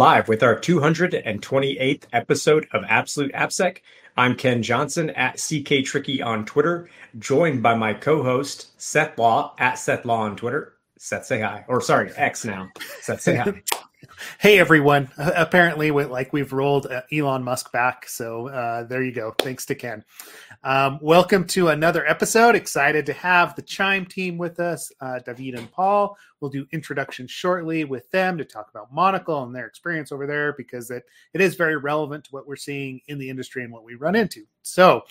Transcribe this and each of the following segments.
live with our 228th episode of Absolute AppSec. I'm Ken Johnson at CK Tricky on Twitter, joined by my co-host Seth Law at Seth Law on Twitter. Seth, say hi. Or sorry, X now. Seth, say hi. hey everyone! apparently, like we've rolled uh, Elon Musk back, so uh, there you go. Thanks to Ken. Um, welcome to another episode. Excited to have the Chime team with us, uh, David and Paul. We'll do introductions shortly with them to talk about Monocle and their experience over there because it, it is very relevant to what we're seeing in the industry and what we run into. So,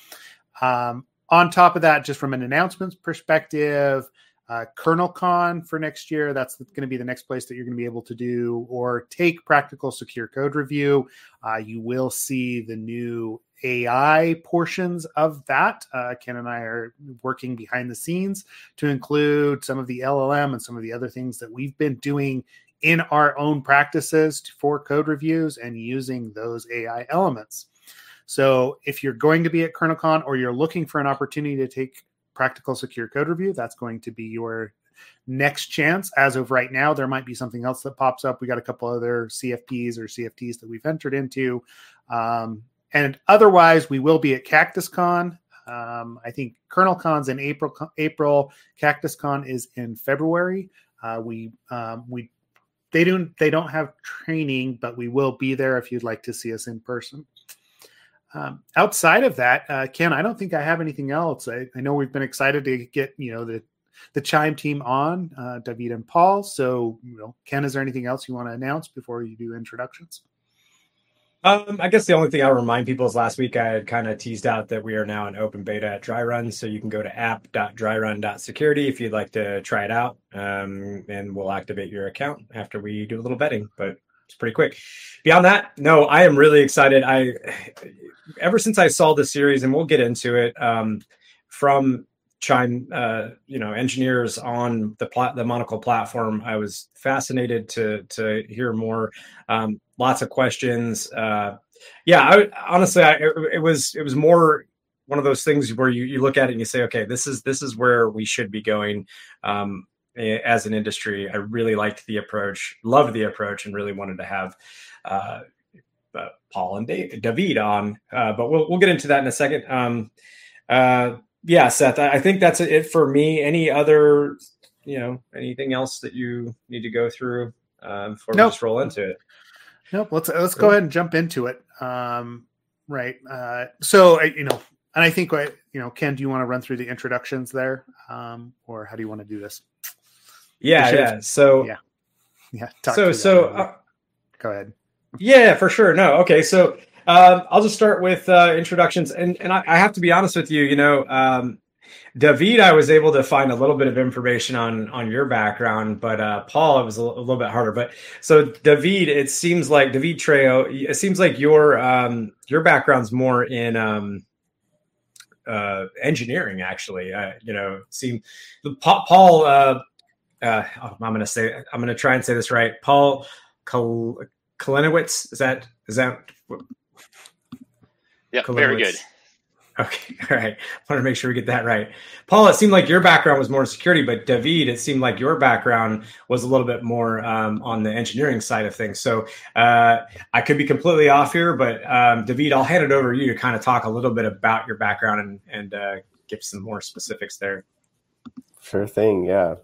um, on top of that, just from an announcements perspective, uh, KernelCon for next year. That's going to be the next place that you're going to be able to do or take practical secure code review. Uh, you will see the new AI portions of that. Uh, Ken and I are working behind the scenes to include some of the LLM and some of the other things that we've been doing in our own practices for code reviews and using those AI elements. So, if you're going to be at KernelCon or you're looking for an opportunity to take practical secure code review, that's going to be your next chance. As of right now, there might be something else that pops up. We got a couple other CFPs or CFTs that we've entered into. Um, and otherwise, we will be at CactusCon. Um, I think KernelCon's in April. April. CactusCon is in February. Uh, we um, we they don't they don't have training, but we will be there if you'd like to see us in person. Um, outside of that, uh, Ken, I don't think I have anything else. I, I, know we've been excited to get you know the the Chime team on, uh, David and Paul. So, you know, Ken, is there anything else you want to announce before you do introductions? Um, I guess the only thing I'll remind people is last week I had kind of teased out that we are now in open beta at Dryrun. So you can go to app.dryrun.security if you'd like to try it out. Um, and we'll activate your account after we do a little vetting, but it's pretty quick. Beyond that, no, I am really excited. I, ever since I saw the series, and we'll get into it, um, from chime uh, you know engineers on the plat- the monocle platform. I was fascinated to to hear more. Um, lots of questions. Uh, yeah I, honestly I, it, was it was more one of those things where you, you look at it and you say okay this is this is where we should be going um, as an industry. I really liked the approach loved the approach and really wanted to have uh, uh paul and david on uh, but we'll, we'll get into that in a second. Um, uh, yeah, Seth, I think that's it for me. Any other, you know, anything else that you need to go through um, before nope. we just roll into it? Nope. Let's let's cool. go ahead and jump into it. Um, right. Uh, so you know, and I think you know, Ken, do you want to run through the introductions there, um, or how do you want to do this? Yeah. Yeah. So yeah. Yeah. so so. Uh, go ahead. Yeah, for sure. No. Okay. So um, I'll just start with uh, introductions, and and I, I, have to be honest with you. You know, um, David, I was able to find a little bit of information on on your background, but uh, Paul, it was a, little bit harder. But so David, it seems like David Trejo, it seems like your um, your background's more in um, uh, engineering, actually. Uh, you know, seem Paul. Uh, uh, oh, I'm going to say I'm going to try and say this right. Paul Kal- Kuliniewicz is that is that yeah, very good. Okay, all right. I want to make sure we get that right. Paul, it seemed like your background was more security, but David, it seemed like your background was a little bit more um, on the engineering side of things. So uh, I could be completely off here, but um, David, I'll hand it over to you to kind of talk a little bit about your background and, and uh, give some more specifics there. Sure thing. Yeah.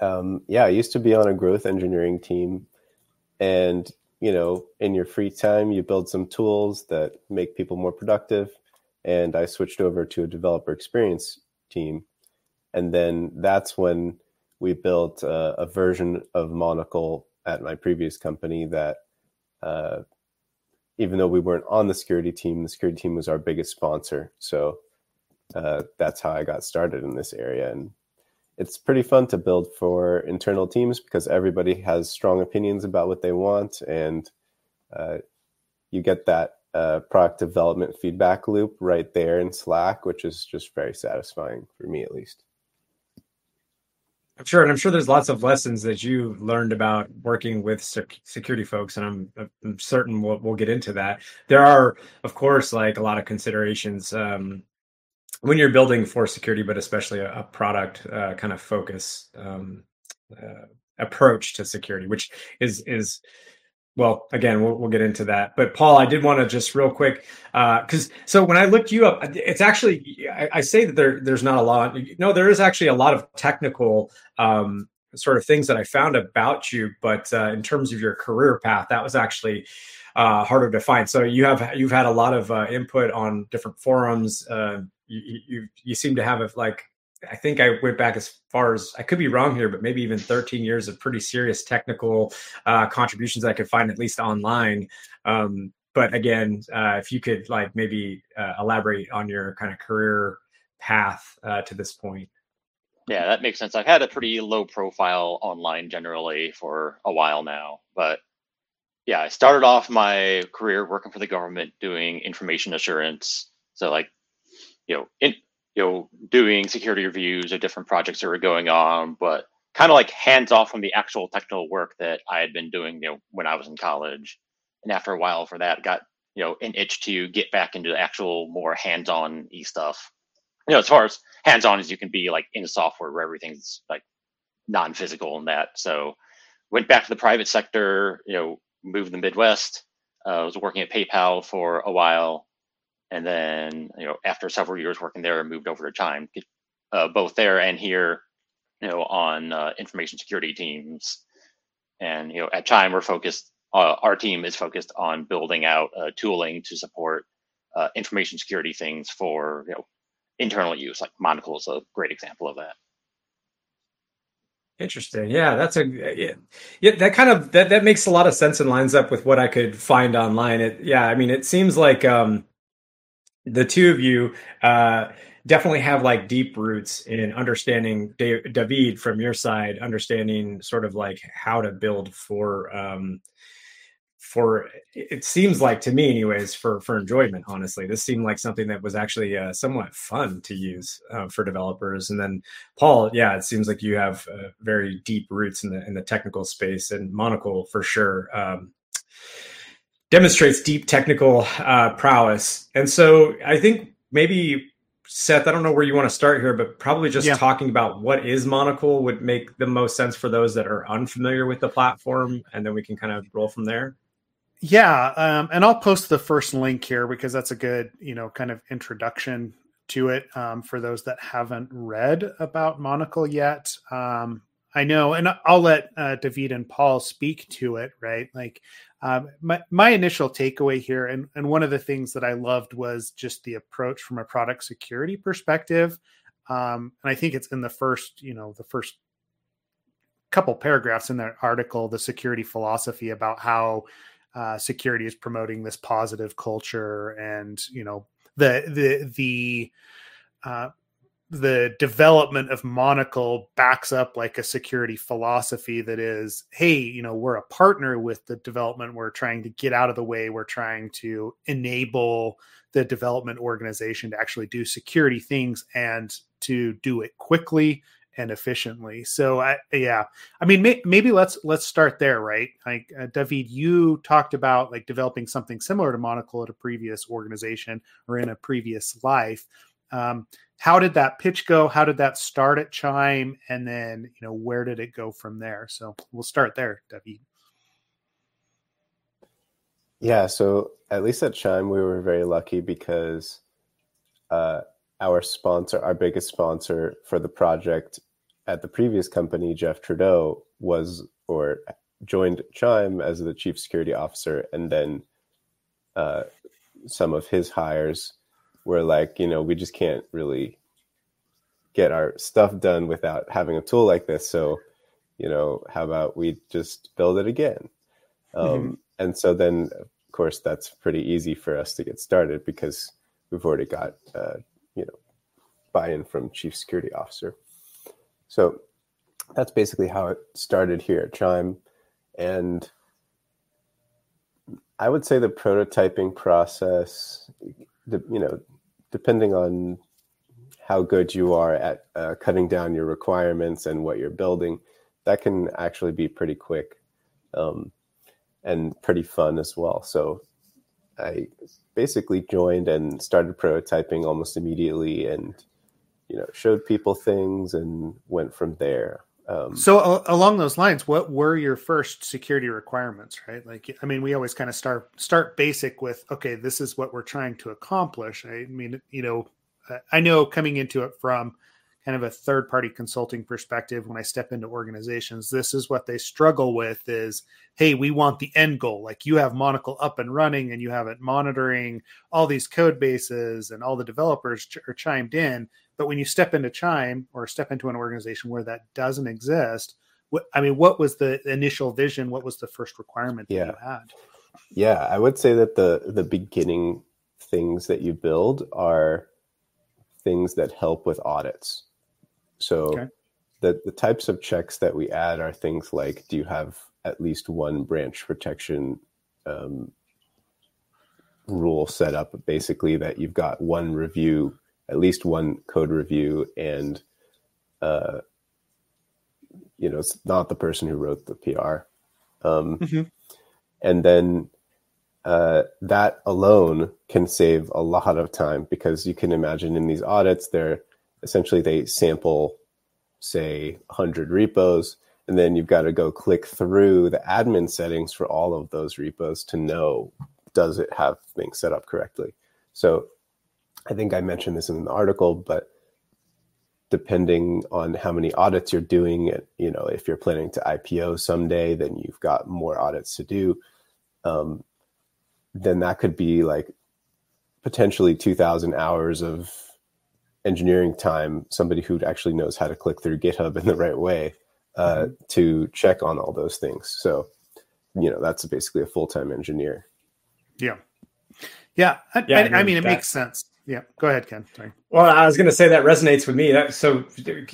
Um, yeah, I used to be on a growth engineering team, and you know, in your free time, you build some tools that make people more productive. And I switched over to a developer experience team. And then that's when we built a, version of Monocle at my previous company that, uh, even though we weren't on the security team, the security team was our biggest sponsor. So uh, that's how I got started in this area. And it's pretty fun to build for internal teams because everybody has strong opinions about what they want and uh, you get that uh, product development feedback loop right there in slack which is just very satisfying for me at least I'm sure, and I'm sure there's lots of lessons that you learned about working with sec- security folks, and I'm, I'm certain we'll, we'll, get into that. There are, of course, like a lot of considerations um, when you're building for security, but especially a, a product uh, kind of focus um, uh, approach to security, which is is well, again, we'll, we'll get into that. But Paul, I did want to just real quick, because uh, so when I looked you up, it's actually I, I, say that there there's not a lot. No, there is actually a lot of technical um, sort of things that I found about you, but uh, in terms of your career path, that was actually uh, harder to find. So you have you've had a lot of uh, input on different forums. You, you you seem to have a, like I think I went back as far as I could be wrong here, but maybe even 13 years of pretty serious technical uh, contributions I could find at least online. Um, but again, uh, if you could like maybe uh, elaborate on your kind of career path uh, to this point. Yeah, that makes sense. I've had a pretty low profile online generally for a while now, but yeah, I started off my career working for the government doing information assurance. So like, you know, in, you know, doing security reviews of different projects that were going on, but kind of like hands off from the actual technical work that I had been doing, you know, when I was in college. And after a while for that, got, you know, an itch to get back into the actual more hands-on e stuff. You know, as far as hands-on as you can be like in software where everything's like non-physical and that. So went back to the private sector, you know, moved to the Midwest. Uh, I was working at PayPal for a while and then you know after several years working there, I moved over to Chime, uh, both there and here, you know, on uh, information security teams. And you know, at Chime, we're focused. Uh, our team is focused on building out uh, tooling to support uh, information security things for you know internal use. Like Monocle is a great example of that. Interesting. Yeah, that's a yeah, yeah, that kind of that that makes a lot of sense and lines up with what I could find online. It yeah, I mean it seems like um the two of you uh, definitely have like deep roots in understanding David from your side, understanding sort of like how to build for um, for it seems like to me anyways for for enjoyment honestly. This seemed like something that was actually uh, somewhat fun to use uh, for developers. And then paul yeah it seems like you have uh, very deep roots in the in the technical space and monocle for sure. Um, demonstrates deep technical uh, prowess. And so I think maybe Seth, I don't know where you want to start here, but probably just yeah. talking about what is Monocle would make the most sense for those that are unfamiliar with the platform, and then we can kind of roll from there. Yeah, um, and I'll post the first link here because that's a good, you know, kind of introduction to it um, for those that haven't read about Monocle yet. Um, I know, and I'll let uh, David and Paul speak to it, right? Like um, my, my initial takeaway here, and, and one of the things that I loved was just the approach from a product security perspective. Um, and I think it's in the first, you know, the first couple paragraphs in that article, the security philosophy about how uh, security is promoting this positive culture and, you know, the, the, the, uh, the development of monocle backs up like a security philosophy that is hey you know we're a partner with the development. We're trying to get out of the way. We're trying to enable the development organization to actually do security things and to do it quickly and efficiently. So I, yeah. I mean may, maybe let's let's start there right? Like uh, david you talked about like developing something similar to monocle at a previous organization or in a previous life um, how did that pitch go? How did that start at Chime? And then, you know, where did it go from there? So we'll start there, David. Yeah, so at least at Chime, we were very lucky because uh, our sponsor, our biggest sponsor for the project at the previous company, Jeff Trudeau, was or joined Chime as the chief security officer, and then uh, some of his hires where like you know we just can't really get our stuff done without having a tool like this. So you know how about we just build it again? Um, mm-hmm. and so then of course that's pretty easy for us to get started because we've already got uh, you know buy-in from chief security officer. So that's basically how it started here at chime. And i would say the prototyping process the, you know depending on how good you are at uh, cutting down your requirements and what you're building, that can actually be pretty quick um, and pretty fun as well. So I basically joined and started prototyping almost immediately and you know showed people things and went from there Um, So uh, along those lines, what were your first security requirements? Right, like I mean, we always kind of start start basic with okay, this is what we're trying to accomplish. I mean, you know, I know coming into it from kind of a third party consulting perspective when i step into organizations this is what they struggle with is hey we want the end goal like you have monocle up and running and you have it monitoring all these code bases and all the developers ch- are chimed in but when you step into chime or step into an organization where that doesn't exist what i mean what was the initial vision what was the first requirement that Yeah. you had Yeah, I would say that the the beginning things that you build are things that help with audits. So Okay. the the types of checks that we add are things like do you have at least one branch protection um, rule set up basically that you've got one review at least one code review and uh, you know it's not the person who wrote the pr um, Mhm. and then uh, that alone can save a lot of time because you can imagine in these audits they're essentially they sample say 100 repos and then you've got to go click through the admin settings for all of those repos to know does it have things set up correctly so i think i mentioned this in the article but depending on how many audits you're doing you know if you're planning to ipo someday then you've got more audits to do. Um, then that could be like potentially 2000 hours of engineering time somebody who actually knows how to click through github in the right way uh, to check on all those things. So you know that's basically a full-time engineer. Yeah. Yeah i, Yeah, I, I I mean, mean it makes sense yeah go ahead ken sorry Well, I was going to say that resonates with me. That, so,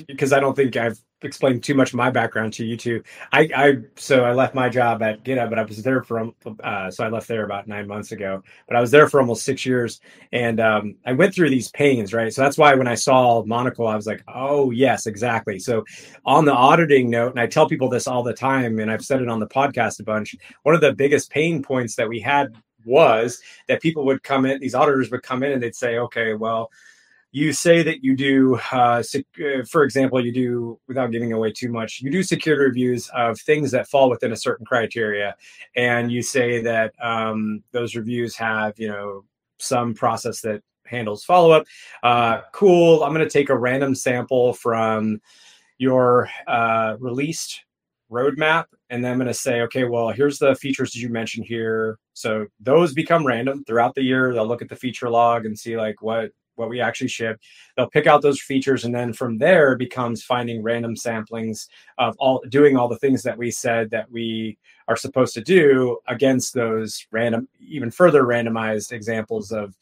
because I don't think I've explained too much of my background to you two. I, I, so I left my job at GitHub, but I was there for, um, uh, so I left there about nine months ago. But I was there for almost six years, and um, I went through these pains, right? So that's why when I saw Monocle, I was like, oh yes, exactly. So on the auditing note, and I tell people this all the time, and I've said it on the podcast a bunch. One of the biggest pain points that we had was that people would come in, these auditors would come in, and they'd say, okay, well you say that you do, uh, sec- uh, for example, you do, without giving away too much, you do security reviews of things that fall within a certain criteria. And you say that um, those reviews have, you know, some process that handles follow up. Uh, cool. I'm going to take a random sample from your uh, released roadmap and then i'm going to say okay well here's the features that you mentioned here. So those become random throughout the year. They'll look at the feature log and see like what what we actually ship they'll pick out those features and then from there becomes finding random samplings of all doing all the things that we said that we are supposed to do against those random even further randomized examples of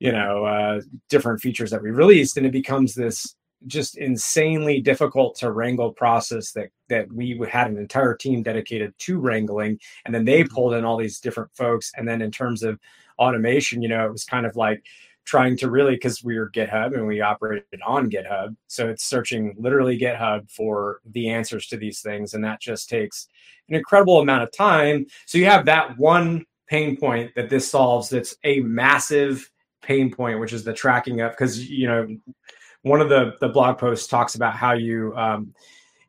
you know uh, different features that we released. And it becomes this just insanely difficult to wrangle process that that we had an entire team dedicated to wrangling. And then they mm-hmm. pulled in all these different folks. And then in terms of automation you know it was kind of like trying to really because we were github and we operated on github. So it's searching literally github for the answers to these things. And that just takes an incredible amount of time. So you have that one pain point that this solves that's a massive pain point which is the tracking up because you know one of the the blog posts talks about how you um,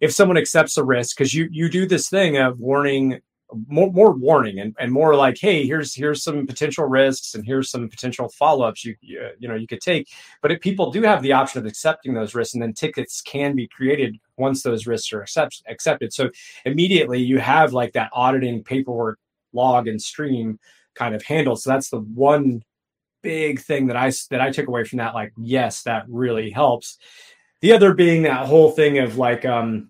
if someone accepts a risk because you you do this thing of warning more, more warning and, and more like hey here's here's some potential risks and here's some potential follow-ups you you, you know you could take. But if people do have the option of accepting those risks and then tickets can be created once those risks are accept, accepted. So immediately you have like that auditing paperwork log and stream kind of handle so that's the one big thing that I that I took away from that. Like, yes, that really helps. The other being that whole thing of like, um,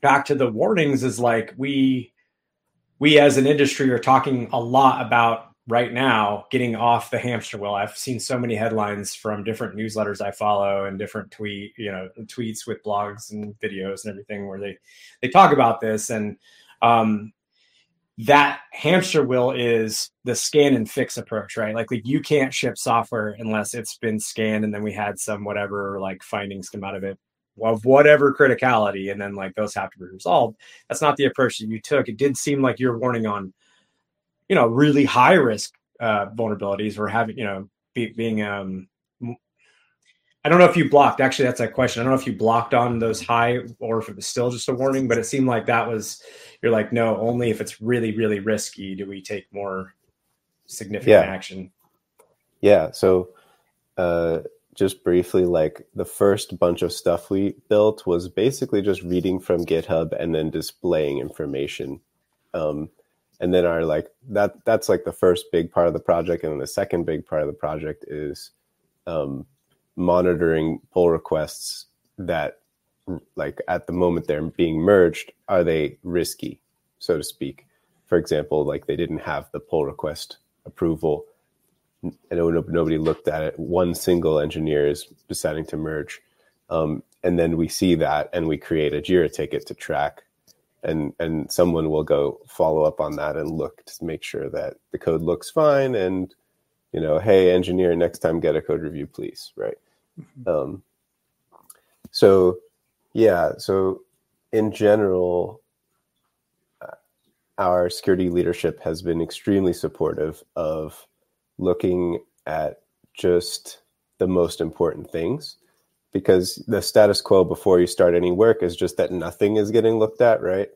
back to the warnings is like we we as an industry are talking a lot about right now getting off the hamster wheel. I've seen so many headlines from different newsletters I follow and different tweet, you know, tweets with blogs and videos and everything where they they talk about this and um that hamster wheel is the scan and fix approach, right? Like, like you can't ship software unless it's been scanned and then we had some whatever like findings come out of it of whatever criticality, and then like those have to be resolved. That's not the approach that you took. It did seem like you're warning on, you know, really high risk uh, vulnerabilities or having, you know, be, being um I don't know if you blocked. Actually, that's a question. I don't know if you blocked on those high or if it was still just a warning, but it seemed like that was you're like, no, only if it's really, really risky do we take more significant Yeah. action. Yeah. So, uh, just briefly, like the first bunch of stuff we built was basically just reading from GitHub and then displaying information. Um, and then our like that that's like the first big part of the project, and then the second big part of the project is um, monitoring pull requests that like at the moment they're being merged are they risky so to speak? For example like they didn't have the pull request approval. And no- nobody looked at it. One single engineer is deciding to merge. Um, and then we see that and we create a jira ticket to track. And and someone will go follow up on that and look to make sure that the code looks fine and you know hey engineer next time get a code review please right? Um, so yeah so in general uh, our security leadership has been extremely supportive of looking at just the most important things because the status quo before you start any work is just that nothing is getting looked at right?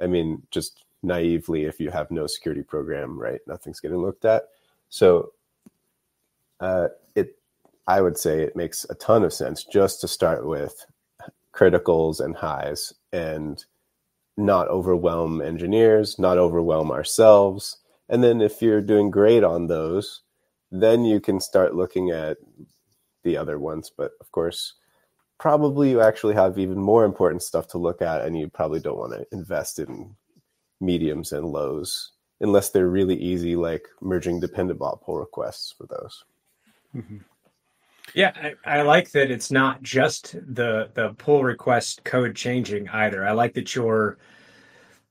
I mean just naively if you have no security program right nothing's getting looked at. So uh, it i would say it makes a ton of sense just to start with criticals and highs and not overwhelm engineers, not overwhelm ourselves. And then if you're doing great on those, then you can start looking at the other ones. But of course, probably you actually have even more important stuff to look at, and you probably don't want to invest in mediums and lows unless they're really easy, like merging dependabot pull requests for those. Mm-hmm. Yeah, I, I like that it's not just the the pull request code changing either. I like that your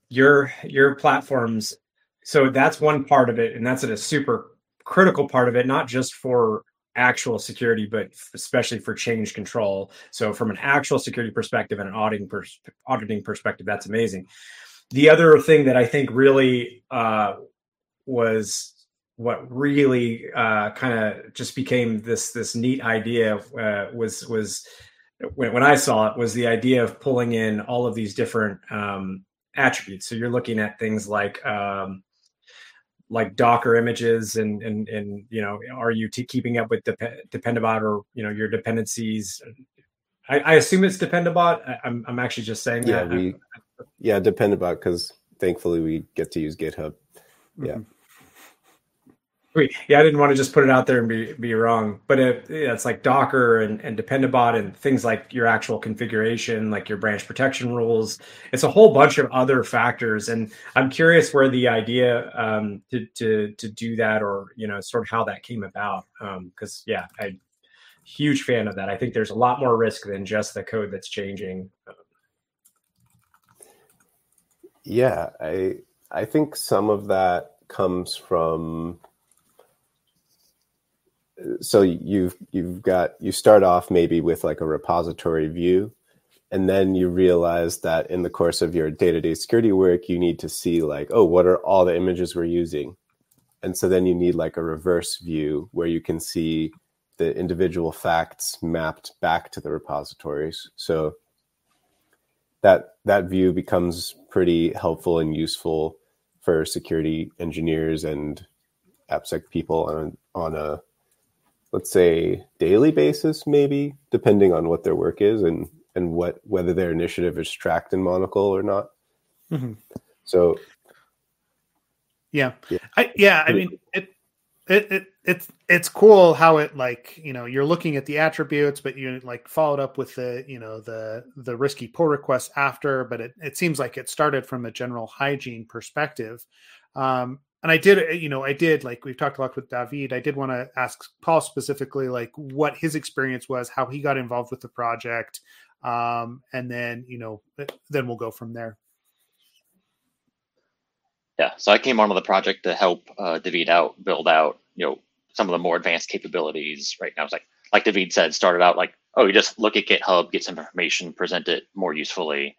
your your platforms. So that's one part of it, and that's a super critical part of it, not just for actual security, but especially for change control. So from an actual security perspective and an auditing pers- auditing perspective, that's amazing. The other thing that I think really uh, was what really uh, kind of just became this this neat idea uh, was was when, when I saw it was the idea of pulling in all of these different um, attributes. So you're looking at things like um, like Docker images and and and you know are you t- keeping up with dep- Dependabot or you know your dependencies? I, I assume it's Dependabot. I, I'm I'm actually just saying Yeah, that. we yeah dependabot because thankfully we get to use GitHub. Yeah. Wait, yeah, I didn't want to just put it out there and be be wrong, but it, yeah, it's like Docker and, and Dependabot and things like your actual configuration, like your branch protection rules. It's a whole bunch of other factors, and I'm curious where the idea um, to to to do that, or you know, sort of how that came about. Because yeah, I huge fan of that. I think there's a lot more risk than just the code that's changing. Yeah, I I think some of that comes from so you've you've got you start off maybe with like a repository view and then you realize that in the course of your day-to-day security work you need to see like oh what are all the images we're using? And so then you need like a reverse view where you can see the individual facts mapped back to the repositories. So that that view becomes pretty helpful and useful for security engineers and AppSec people on on a let's say daily basis maybe depending on what their work is and and what whether their initiative is tracked in monocle or not Mhm. so Yeah. Yeah. I yeah, I mean it it, it it's it's cool how it like you know you're looking at the attributes but you like followed up with the you know the the risky pull requests after but it, it seems like it started from a general hygiene perspective um and i did you know i did like we've talked a lot with david i did want to ask paul specifically like what his experience was how he got involved with the project um and then you know then we'll go from there Yeah, so I came onto the project to help uh, David out, build out, you know, some of the more advanced capabilities. Right now, it's like, like David said, started out like, oh, you just look at GitHub, get some information, present it more usefully.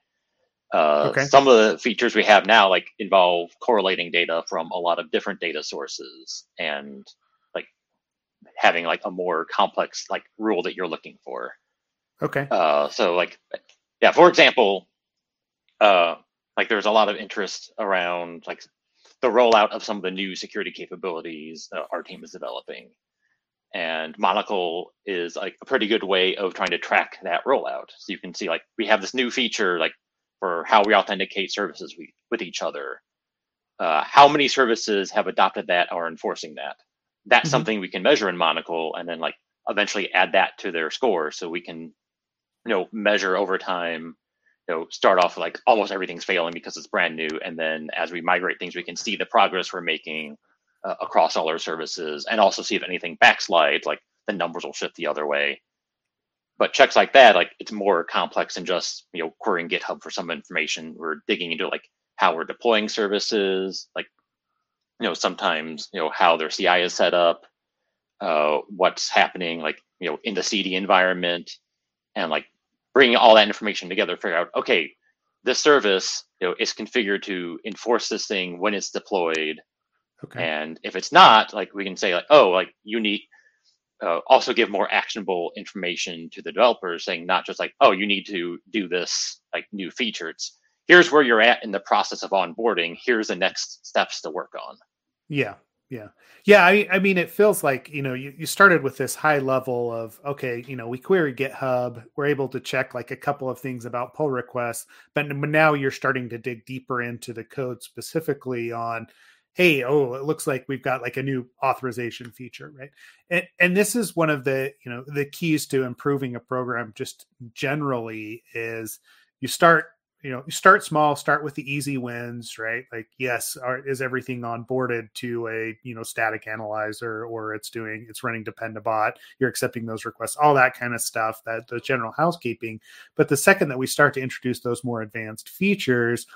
Uh, Okay. Some of the features we have now, like, involve correlating data from a lot of different data sources and like having like a more complex like rule that you're looking for. Okay. Uh, so like, yeah, for example, uh, like there's a lot of interest around like the rollout of some of the new security capabilities our team is developing. And Monocle is like a pretty good way of trying to track that rollout. So you can see like we have this new feature like for how we authenticate services we, with each other. Uh, how many services have adopted that or enforcing that? That's mm-hmm. something we can measure in Monocle and then like eventually add that to their score so we can you know measure over time you know start off like almost everything's failing because it's brand new and then as we migrate things we can see the progress we're making uh, across all our services and also see if anything backslides like the numbers will shift the other way but checks like that like it's more complex than just you know querying github for some information we're digging into like how we're deploying services like you know sometimes you know how their ci is set up uh, what's happening like you know in the cd environment and like bringing all that information together, figure out, okay, this service you know, is configured to enforce this thing when it's deployed. Okay. And if it's not, like we can say, like, oh, like you need uh, also give more actionable information to the developers, saying not just like, oh, you need to do this like new feature. It's here's where you're at in the process of onboarding. Here's the next steps to work on. Yeah, yeah. Yeah. I, I mean, it feels like, you know, you, you started with this high level of, okay, you know, we query GitHub. We're able to check like a couple of things about pull requests, but now you're starting to dig deeper into the code specifically on, hey, oh, it looks like we've got like a new authorization feature, right? And, and this is one of the, you know, the keys to improving a program just generally is you start you know, you start small, start with the easy wins, right? Like, yes, are, is everything onboarded to a you know static analyzer, or it's doing it's running Dependabot? You're accepting those requests, all that kind of stuff. That the general housekeeping. But the second that we start to introduce those more advanced features,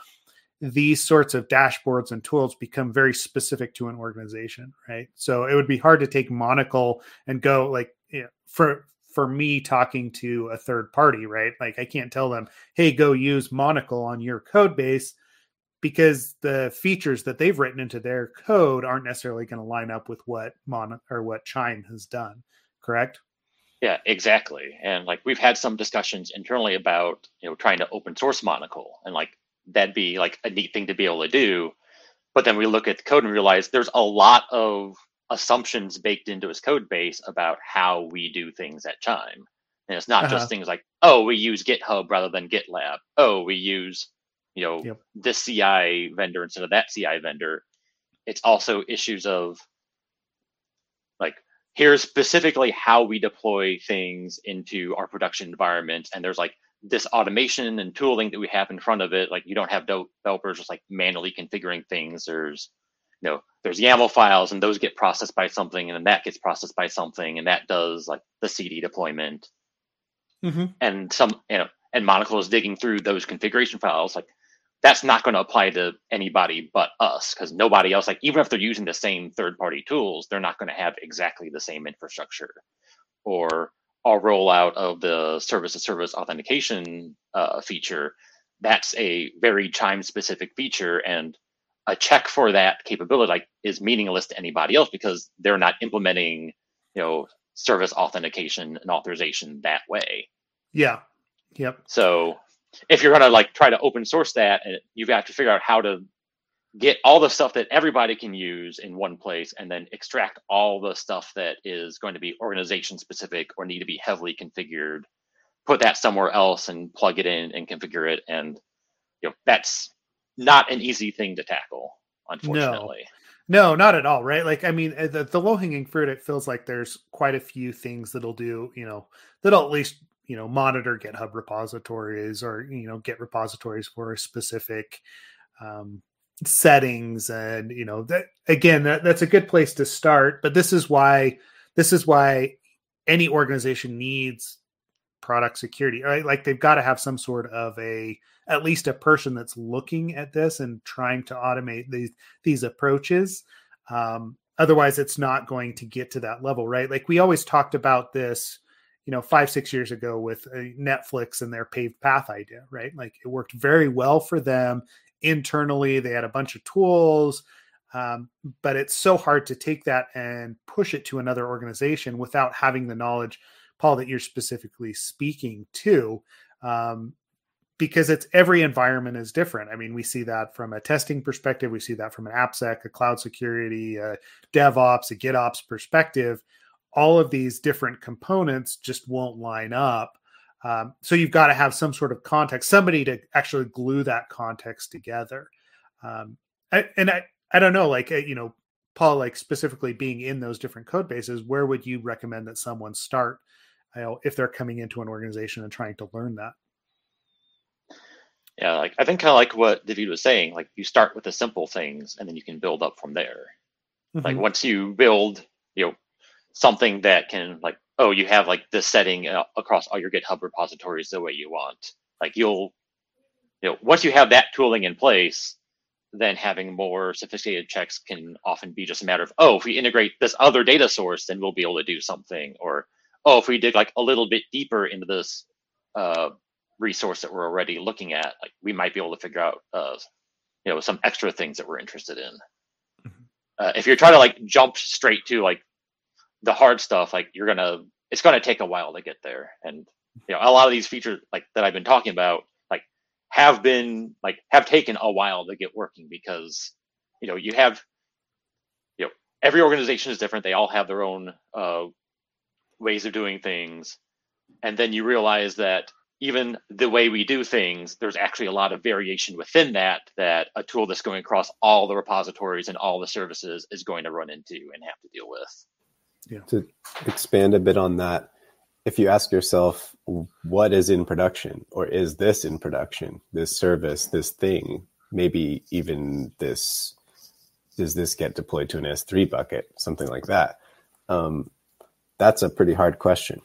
these sorts of dashboards and tools become very specific to an organization, right? So it would be hard to take Monocle and go like you know, for for me talking to a third party, right? Like I can't tell them, hey, go use Monocle on your code base because the features that they've written into their code aren't necessarily going to line up with what Mon or what Chime has done. Correct? Yeah, exactly. And like we've had some discussions internally about, you know, trying to open source Monocle and like that'd be like a neat thing to be able to do. But then we look at the code and realize there's a lot of assumptions baked into his code base about how we do things at Chime. And it's not uh-huh. just things like, oh, we use GitHub rather than GitLab. Oh, we use, you know, yep. this CI vendor instead of that CI vendor. It's also issues of like, here's specifically how we deploy things into our production environment. And there's like this automation and tooling that we have in front of it. Like you don't have developers just like manually configuring things. There's you know there's YAML files and those get processed by something and then that gets processed by something and that does like the CD deployment. Mm-hmm. And some you know and Monocle is digging through those configuration files like that's not going to apply to anybody but us because nobody else like even if they're using the same third party tools they're not going to have exactly the same infrastructure or our rollout of the service to service authentication uh, feature. That's a very chime specific feature and a check for that capability like is meaningless to anybody else because they're not implementing you know service authentication and authorization that way. Yeah. Yep. So if you're going to like try to open source that you've got to figure out how to get all the stuff that everybody can use in one place and then extract all the stuff that is going to be organization specific or need to be heavily configured put that somewhere else and plug it in and configure it and you know that's not an easy thing to tackle, unfortunately. No. no not at all, right? Like, I mean, the, the low hanging fruit, it feels like there's quite a few things that'll do, you know, that'll at least, you know, monitor GitHub repositories or, you know, get repositories for a specific um, settings. And, you know, that again, that, that's a good place to start. But this is why, this is why any organization needs product security, right? Like they've got to have some sort of a at least a person that's looking at this and trying to automate these these approaches. Um, otherwise, it's not going to get to that level, right? Like we always talked about this, you know, five six years ago with uh, Netflix and their paved path idea, right? Like it worked very well for them internally. They had a bunch of tools. Um, but it's so hard to take that and push it to another organization without having the knowledge, Paul, that you're specifically speaking to. Um, because it's every environment is different. I mean, we see that from a testing perspective, we see that from an AppSec, a cloud security, a DevOps, a GitOps perspective. All of these different components just won't line up. Um, so you've got to have some sort of context, somebody to actually glue that context together. Um, I, and I, I don't know, like uh, you know, Paul, like specifically being in those different code bases, where would you recommend that someone start, you know, if they're coming into an organization and trying to learn that? Yeah, like I think kind of like what David was saying, like you start with the simple things and then you can build up from there. Mm-hmm. Like once you build, you know, something that can like, oh, you have like the setting uh, across all your GitHub repositories the way you want. Like you'll, you know, once you have that tooling in place, then having more sophisticated checks can often be just a matter of, oh, if we integrate this other data source, then we'll be able to do something. Or, oh, if we dig like a little bit deeper into this uh, resource that we're already looking at, like we might be able to figure out, uh, you know, some extra things that we're interested in. Mm-hmm. Uh, if you're trying to like jump straight to like the hard stuff, like you're gonna, it's gonna take a while to get there. And you know, a lot of these features like that I've been talking about, like have been like have taken a while to get working because you know you have, you know, every organization is different. They all have their own uh, ways of doing things, and then you realize that even the way we do things, there's actually a lot of variation within that that a tool that's going across all the repositories and all the services is going to run into and have to deal with. To expand a bit on that, if you ask yourself, what is in production or is this in production? This service, this thing, maybe even this, does this get deployed to an S3 bucket? Something like that. Um, that's a pretty hard question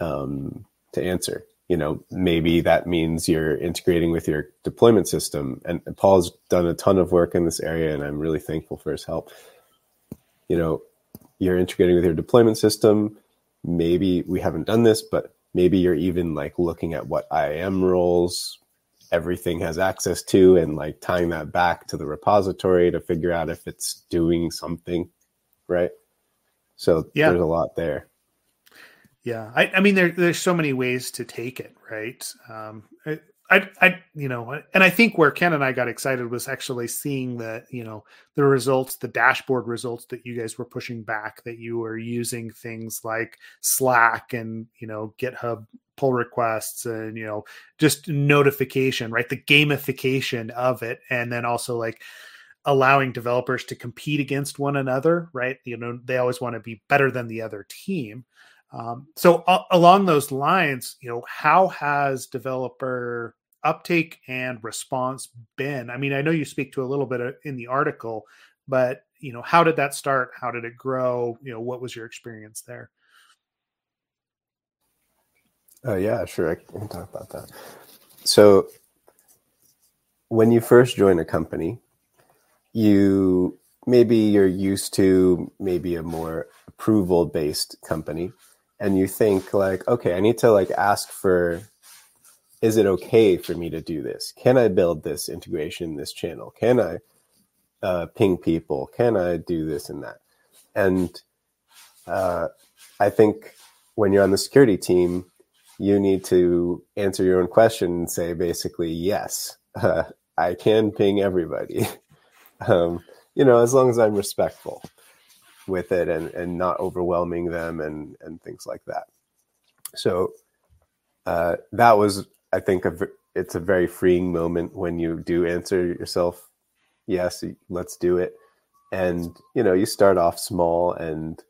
um, to answer you know maybe that means you're integrating with your deployment system and, paul's done a ton of work in this area and i'm really thankful for his help you know you're integrating with your deployment system maybe we haven't done this but maybe you're even like looking at what iam roles everything has access to and like tying that back to the repository to figure out if it's doing something right so yeah. there's a lot there yeah, I, I mean, there, there's so many ways to take it, right? Um, I, I, I, you know, and I think where Ken and I got excited was actually seeing the, you know, the results, the dashboard results that you guys were pushing back, that you were using things like Slack and, you know, GitHub pull requests and, you know, just notification, right? The gamification of it. And then also like, allowing developers to compete against one another, right? You know, they always want to be better than the other team. Um, so uh, along those lines, you know, how has developer uptake and response been? I mean, I know you speak to a little bit in the article, but you know, how did that start? How did it grow? You know, what was your experience there? Oh yeah, sure. I can talk about that. So when you first join a company, you maybe you're used to maybe a more approval based company and you think like okay i need to like ask for is it okay for me to do this? Can i build this integration in this channel? Can i uh, ping people? Can i do this and that? And uh, i think when you're on the security team you need to answer your own question and say basically yes uh, i can ping everybody. Um, you know as long as i'm respectful with it and, and not overwhelming them and, and things like that. So uh, that was, I think, it's a very freeing moment when you do answer yourself, yes, let's do it. And, you know, you start off small and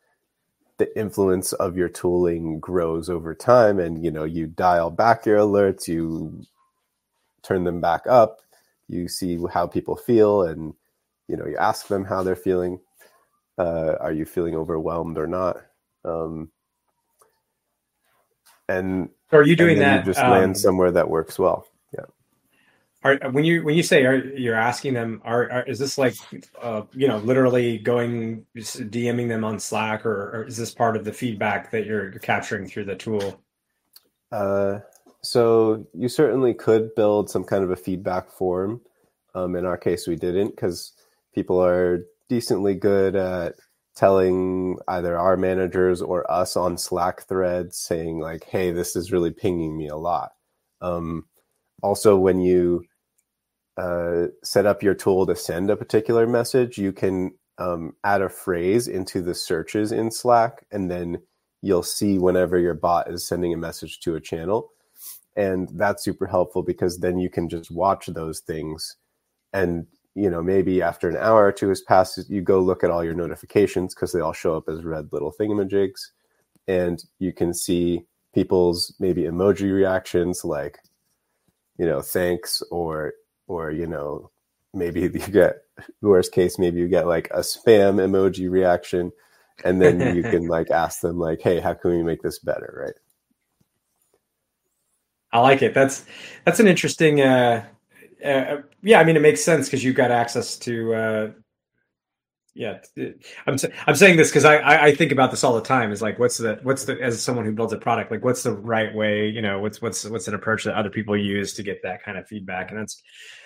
the influence of your tooling grows over time and, you know, you dial back your alerts, you turn them back up, you see how people feel and, you know, you ask them how they're feeling uh, are you feeling overwhelmed or not? Um, and so are you doing that? You just um, land somewhere that works well. Yeah. Are, when you when you say are, you're asking them, are, are is this like uh, you know literally going DMing them on Slack, or, or, is this part of the feedback that you're capturing through the tool? Uh, so you certainly could build some kind of a feedback form. Um, in our case, we didn't because people are decently good at telling either our managers or us on Slack threads saying like, "Hey, this is really pinging me a lot." Um, also, when you uh, set up your tool to send a particular message, you can um, add a phrase into the searches in Slack, and then you'll see whenever your bot is sending a message to a channel. And that's super helpful because then you can just watch those things. And, you know, maybe after an hour or two has passed, you go look at all your notifications because they all show up as red little thingamajigs. And you can see people's maybe emoji reactions like, you know, thanks or, or, you know, maybe you get worst case, maybe you get like a spam emoji reaction. And then you can like ask them like hey how can we make this better? Right? I like it. That's that's an interesting uh, uh yeah i mean it makes sense because you've got access to uh yeah i'm i'm saying this because I, I think about this all the time is like what's the what's the as someone who builds a product like what's the right way you know what's what's what's an approach that other people use to get that kind of feedback and that's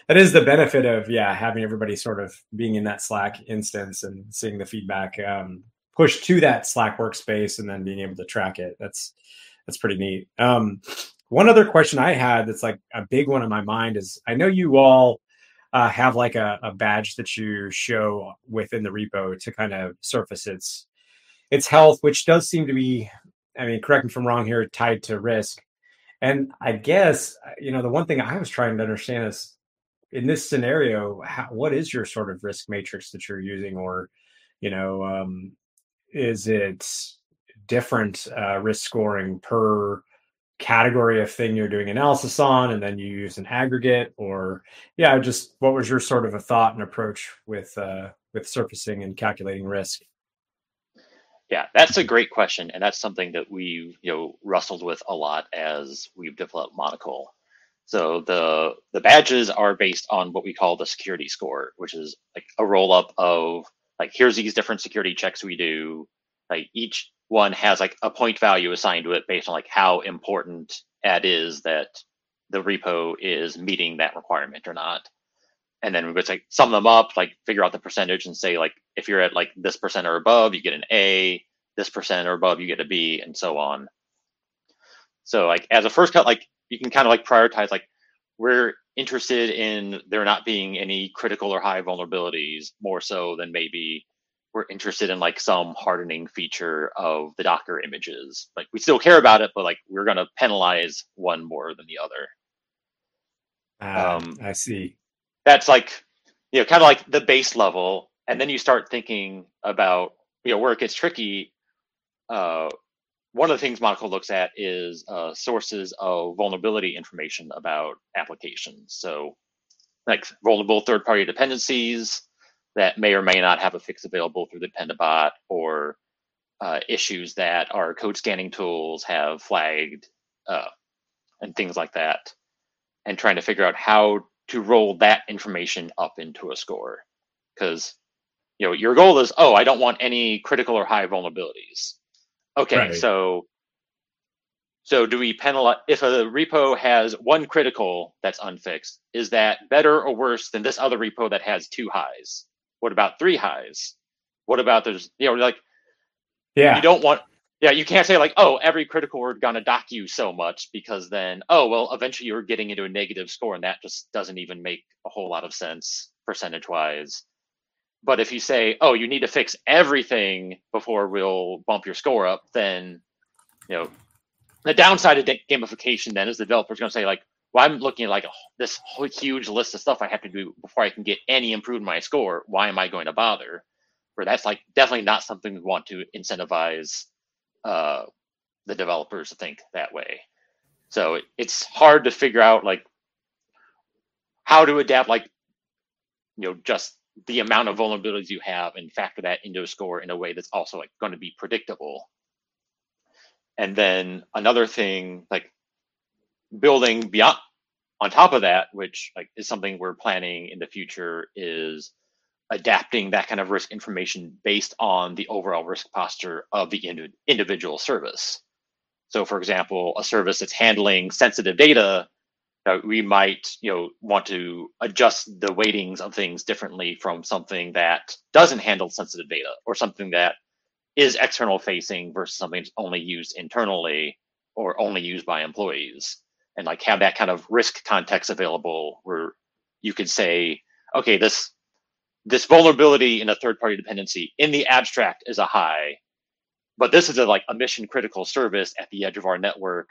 that is the benefit of yeah having everybody sort of being in that slack instance and seeing the feedback um push to that Slack workspace and then being able to track it. That's that's pretty neat. Um, one other question I had that's like a big one in my mind is I know you all uh, have like a, a, badge that you show within the repo to kind of surface its its health, which does seem to be, I mean, correct me if I'm wrong here, tied to risk. And I guess you know the one thing I was trying to understand is in this scenario, how, what is your sort of risk matrix that you're using, or you know, um, is it different uh, risk scoring per category of thing you're doing analysis on and then you use an aggregate or yeah just what was your sort of a thought and approach with uh, with surfacing and calculating risk? Yeah that's a great question and that's something that we've you know wrestled with a lot as we've developed monocle. So the the badges are based on what we call the security score which is like a roll up of like here's these different security checks we do. Like each one has like a point value assigned to it based on like how important it is that the repo is meeting that requirement or not. And then we would like sum them up like figure out the percentage and say like if you're at like this percent or above you get an a this percent or above you get a b and so on. So like as a first cut like you can kind of like prioritize like we're interested in there not being any critical or high vulnerabilities more so than maybe we're interested in like some hardening feature of the Docker images. Like we still care about it, but like we're going to penalize one more than the other. Uh, um, I see. That's like, you know, kind of like the base level. And then you start thinking about, you know, where it gets tricky. Uh, one of the things Monocle looks at is uh, sources of vulnerability information about applications. So, like vulnerable third party dependencies that may or may not have a fix available through the Dependabot or uh, issues that our code scanning tools have flagged uh, and things like that. And trying to figure out how to roll that information up into a score. Because you know your goal is, oh, I don't want any critical or high vulnerabilities Okay, right. so so do we penalize if a repo has one critical that's unfixed? Is that better or worse than this other repo that has two highs? What about three highs? What about there's you know like yeah you don't want yeah you can't say like oh every critical we're gonna dock you so much because then oh well eventually you're getting into a negative score and that just doesn't even make a whole lot of sense percentage wise. But if you say, oh, you need to fix everything before we'll bump your score up, then, you know, the downside of gamification then is the developer's going to say, like, well, I'm looking at like a, this huge list of stuff I have to do before I can get any improvement in my score. Why am I going to bother? Where that's like definitely not something we want to incentivize uh, the developers to think that way. So it, it's hard to figure out like how to adapt, like you know, just the amount of vulnerabilities you have and factor that into a score in a way that's also like going to be predictable. And then another thing, like building beyond on top of that, which like is something we're planning in the future, is adapting that kind of risk information based on the overall risk posture of the ind- individual service. So, for example, a service that's handling sensitive data uh, we might you know want to adjust the weightings of things differently from something that doesn't handle sensitive data or something that is external facing versus something that's only used internally or only used by employees and like have that kind of risk context available where you could say okay this this vulnerability in a third party dependency in the abstract is a high but this is a like a mission critical service at the edge of our network.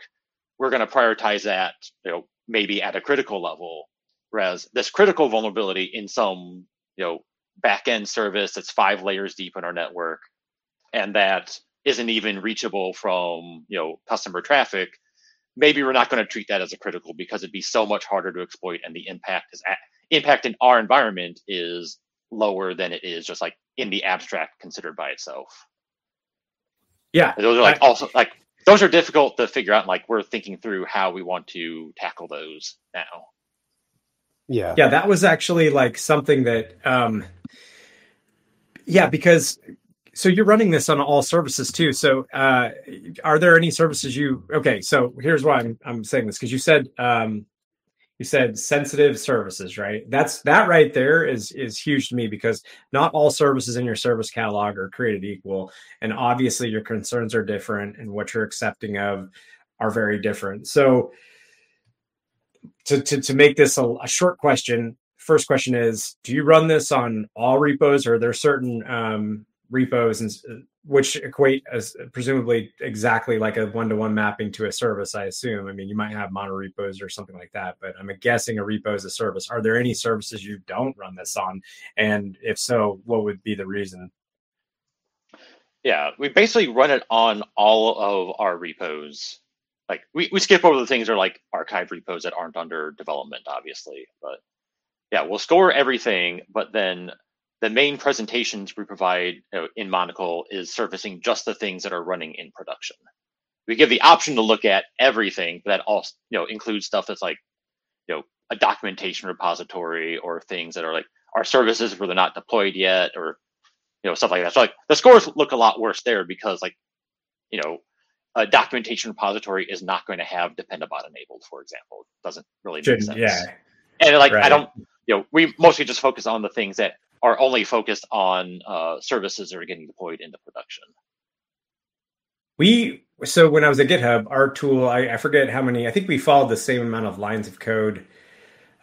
We're going to prioritize that you know maybe at a critical level whereas this critical vulnerability in some you know back end service that's five layers deep in our network and that isn't even reachable from you know customer traffic maybe we're not going to treat that as a critical because it'd be so much harder to exploit and the impact is impact in our environment is lower than it is just like in the abstract considered by itself. Yeah. Those are like I, also like those are difficult to figure out like we're thinking through how we want to tackle those now. Yeah. Yeah that was actually like something that um yeah because so you're running this on all services too. So uh, are there any services you okay? So here's why I'm I'm saying this because you said um, you said sensitive services, right? That's that right there is is huge to me because not all services in your service catalog are created equal, and obviously your concerns are different, and what you're accepting of are very different. So to to, to make this a, a short question, first question is: Do you run this on all repos, or are there certain um, repos and uh, which equate as presumably exactly like a one-to-one mapping to a service i assume. I mean you might have mono repos or something like that but i'm guessing a repo is a service. Are there any services you don't run this on? And if so what would be the reason? Yeah we basically run it on all of our repos. Like we, we skip over the things that are like archive repos that aren't under development obviously but yeah we'll store everything but then the main presentations we provide in Monocle is surfacing just the things that are running in production. We give the option to look at everything but that also you know includes stuff that's like you know a documentation repository or things that are like our services where they're not deployed yet or you know stuff like that. So like the scores look a lot worse there because like you know a documentation repository is not going to have dependabot enabled, for example. It doesn't really make sense. Yeah. And like right. I don't you know we mostly just focus on the things that are only focused on uh, services that are getting deployed into production. We so when I was at GitHub, our tool, I, I forget how many. I think we followed the same amount of lines of code.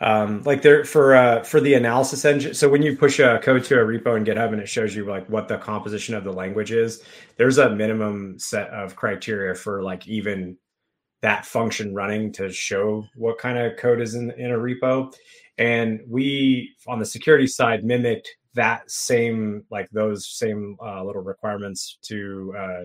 Um, like there for uh, for the analysis engine. So when you push a code to a repo in GitHub and it shows you like what the composition of the language is, there's a minimum set of criteria for like even that function running to show what kind of code is in in a repo. And we, on the security side, mimicked that same, like those same uh, little requirements to uh,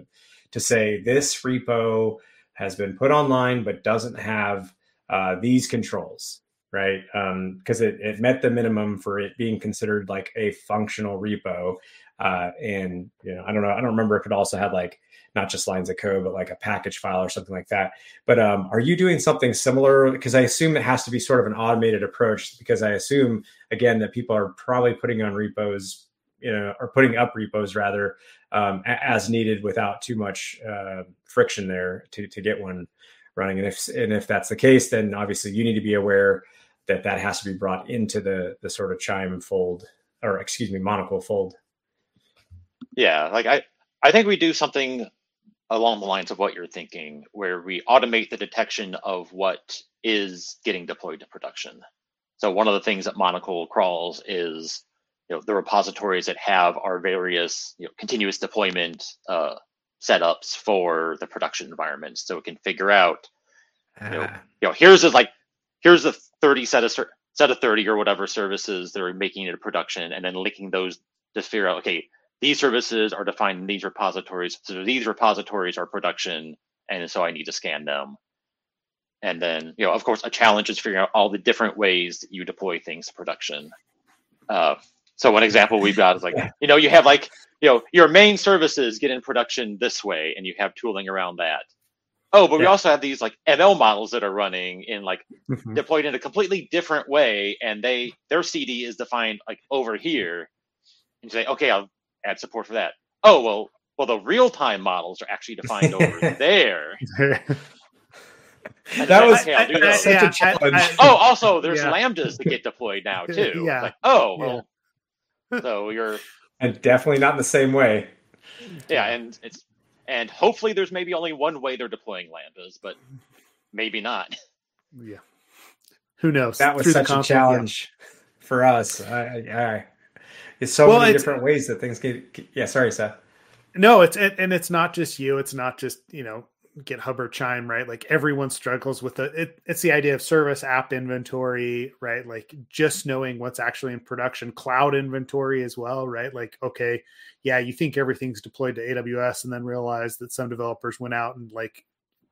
to say this repo has been put online but doesn't have uh, these controls, right? Because um, it, it met the minimum for it being considered like a functional repo. Uh, and you know, I don't know, I don't remember if it also had like not just lines of code, but like a package file or something like that. But um, are you doing something similar? Because I assume it has to be sort of an automated approach. Because I assume again that people are probably putting on repos, you know, or putting up repos rather um, as needed without too much uh, friction there to to get one running. And if and if that's the case, then obviously you need to be aware that that has to be brought into the the sort of chime fold or excuse me monocle fold. Yeah, like I I think we do something along the lines of what you're thinking, where we automate the detection of what is getting deployed to production. So one of the things that Monocle crawls is you know the repositories that have our various you know continuous deployment uh, setups for the production environment, so it can figure out you know, ah. you know here's a, like here's the 30 set of set of 30 or whatever services that are making it a production, and then linking those to figure out okay these services are defined in these repositories. So these repositories are production, and so I need to scan them. And then, you know, of course, a challenge is figuring out all the different ways that you deploy things to production. Uh, so one example we've got is like, you know, you have like, you know, your main services get in production this way, and you have tooling around that. Oh, but yeah. we also have these like ML models that are running in like mm-hmm. deployed in a completely different way, and they their CD is defined like over here. And you say, okay, I'll add support for that. Oh well, well the real time models are actually defined over there. that was okay, I'll that. such Yeah, a challenge. I- I- oh, also there's Yeah. lambdas that get deployed now too. Yeah. Like, oh, well. so you're and definitely not in the same way. yeah, and it's and hopefully there's maybe only one way they're deploying lambdas, but maybe not. Yeah. Who knows? That was Through such a conflict, yeah. challenge for us. I, I, I, it's so Well, many it's- different ways that things get. Yeah, sorry, Seth. No, it's and and it's not just you. It's not just you know GitHub or Chime, right? Like everyone struggles with the. It, it's the idea of service app inventory, right? Like just knowing what's actually in production, cloud inventory as well, right? Like okay, yeah, you think everything's deployed to AWS, and then realize that some developers went out and like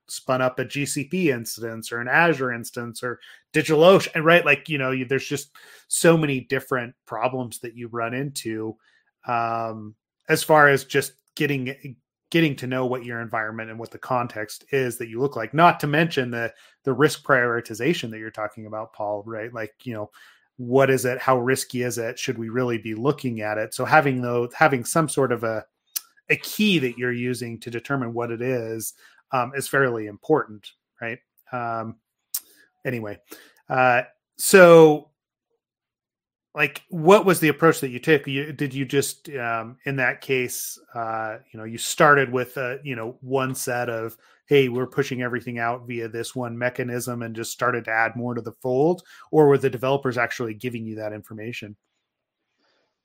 spun up a GCP instance or an Azure instance or DigitalOcean, right? Like you know, you, there's just so many different problems that you run into um, as far as just getting getting to know what your environment and what the context is that you look like. Not to mention the the risk prioritization that you're talking about, Paul. Right? Like you know, what is it? How risky is it? Should we really be looking at it? So having though having some sort of a a key that you're using to determine what it is um, is fairly important, right? Um, anyway, uh, so like what was the approach that you took you, did you just um, in that case uh, you know you started with uh, you know one set of hey we're pushing everything out via this one mechanism and just started to add more to the fold or were the developers actually giving you that information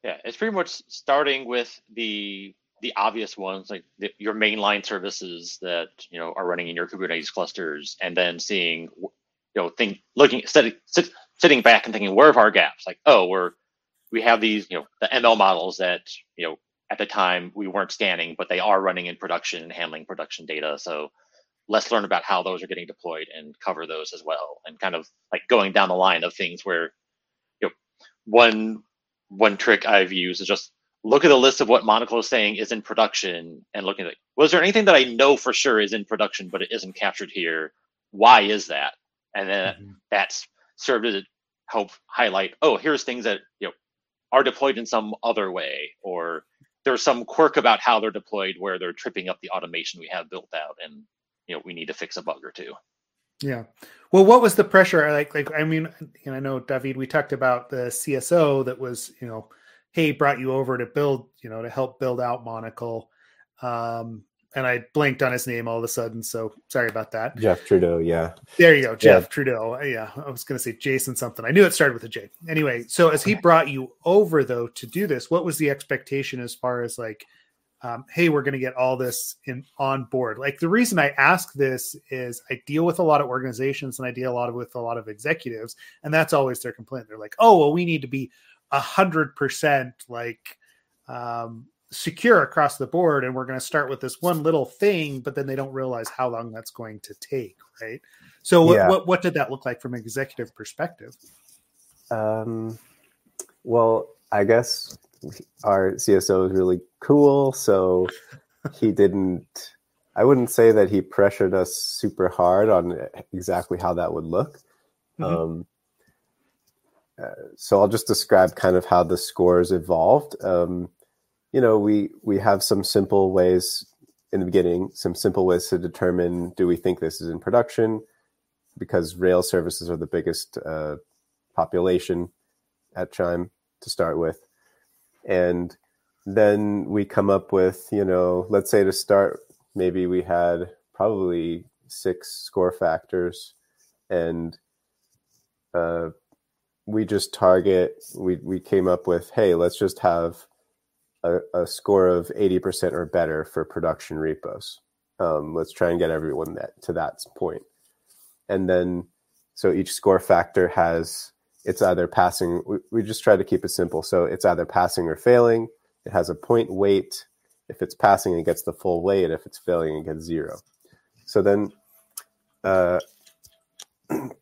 Yeah, it's pretty much starting with the the obvious ones like the, your mainline services that you know are running in your Kubernetes clusters, and then seeing you know think looking sitting sit, sitting back and thinking where are our gaps? Like oh we're we have these you know the ML models that you know at the time we weren't scanning, but they are running in production and handling production data. So let's learn about how those are getting deployed and cover those as well, and kind of like going down the line of things where you know one one trick I've used is just look at the list of what Monocle is saying is in production and looking at was there anything that I know for sure is in production but it isn't captured here? Why is that? And then Mhm. that's served to help highlight, oh, here's things that you know are deployed in some other way, or there's some quirk about how they're deployed where they're tripping up the automation we have built out and you know we need to fix a bug or two. Yeah. Well, what was the pressure? Like, like I mean, you know, I know David. We talked about the CSO that was, you know, hey, brought you over to build, you know, to help build out Monocle. Um, and I blanked on his name all of a sudden, so sorry about that. Jeff Trudeau, yeah. There you go, Jeff Trudeau. Uh, Yeah, I was going to say Jason something. I knew it started with a J. Anyway, so as he brought you over though to do this, what was the expectation as far as like, um, hey, we're going to get all this in on board? Like the reason I ask this is I deal with a lot of organizations and I deal a lot of, with a lot of executives, and that's always their complaint. They're like, oh, well, we need to be a hundred percent like um, secure across the board, and we're going to start with this one little thing, but then they don't realize how long that's going to take, right? So, what, Yeah. what what did that look like from an executive perspective? Um, well, I guess our CSO is really cool, so he didn't. I wouldn't say that he pressured us super hard on exactly how that would look. Mhm. Um, so I'll just describe kind of how the scores evolved. Um, you know, we we have some simple ways in the beginning, some simple ways to determine do we think this is in production, because rail services are the biggest uh, population at Chime to start with. And then we come up with, you know, let's say to start, maybe we had probably six score factors and uh, we just target, we, we came up with, hey, let's just have a, a score of 80% or better for production repos. Um, let's try and get everyone that to that point. And then, so each score factor has it's either passing we, we just try to keep it simple. So it's either passing or failing. It has a point weight. If it's passing it gets the full weight. If it's failing it gets zero. So then uh,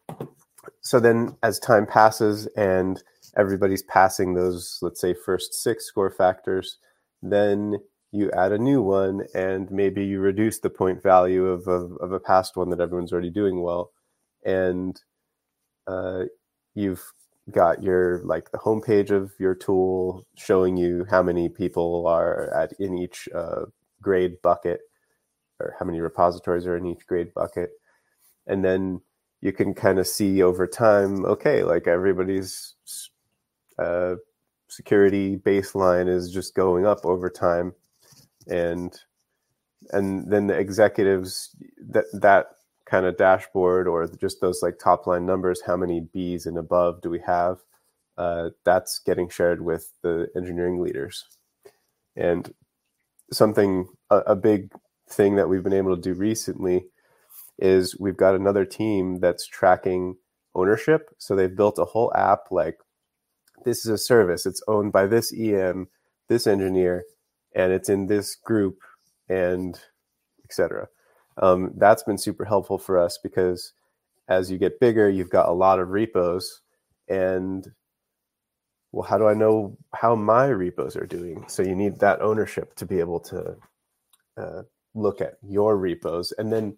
so then as time passes and everybody's passing those let's say first six score factors then you add a new one and maybe you reduce the point value of, of, of a past one that everyone's already doing well. And uh, you've got your like the homepage of your tool showing you how many people are at in each uh, grade bucket or how many repositories are in each grade bucket. And then you can kind of see over time okay like everybody's uh, security baseline is just going up over time. And and then the executives that that kind of dashboard or just those like top line numbers how many b's and above do we have uh, that's getting shared with the engineering leaders. And something a, a big thing that we've been able to do recently is we've got another team that's tracking ownership. So they've built a whole app like this is a service. It's owned by this em this engineer and it's in this group and etc um, that's been super helpful for us because as you get bigger you've got a lot of repos and well how do i know how my repos are doing? So you need that ownership to be able to uh, look at your repos. And then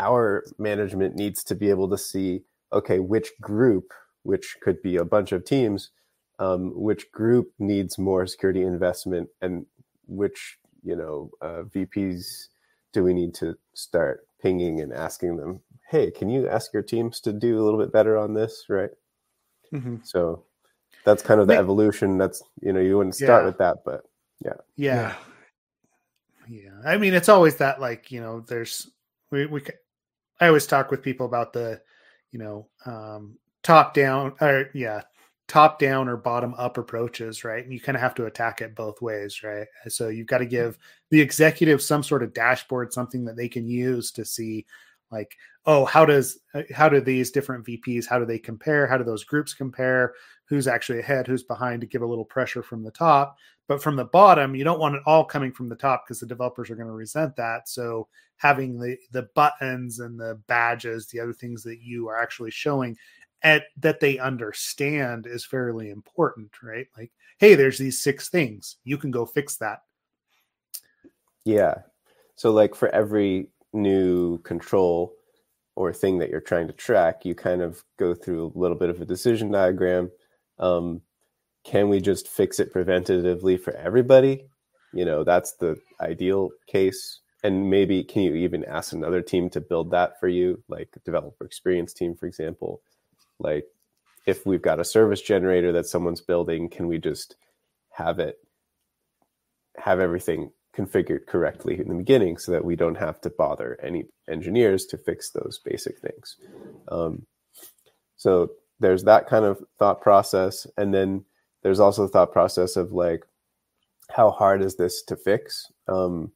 our management needs to be able to see okay which group which could be a bunch of teams um, which group needs more security investment and which you know uh, vps do we need to start pinging and asking them hey can you ask your teams to do a little bit better on this? Right? Mm-hmm. so that's kind of the evolution that's you know you wouldn't start yeah. with that but yeah. Yeah. Yeah. I mean it's always that like you know there's we, we i always talk with people about the you know um top down or yeah top down or bottom up approaches, right? And you kind of have to attack it both ways, right? So you've got to give the executive some sort of dashboard, something that they can use to see like, oh, how does uh, how do these different VPs, how do they compare? How do those groups compare? Who's actually ahead, who's behind to give a little pressure from the top. But from the bottom, you don't want it all coming from the top because the developers are going to resent that. So having the the buttons and the badges, the other things that you are actually showing at that they understand is fairly important, right? Like, hey, there's these six things. You can go fix that. Yeah. So like for every new control or thing that you're trying to track, you kind of go through a little bit of a decision diagram. Um, can we just fix it preventatively for everybody? You know, that's the ideal case. And maybe can you even ask another team to build that for you, like developer experience team, for example? Like if we've got a service generator that someone's building, can we just have it have everything configured correctly in the beginning so that we don't have to bother any engineers to fix those basic things. Um, so there's that kind of thought process, and then there's also the thought process of like, how hard is this to fix? Um,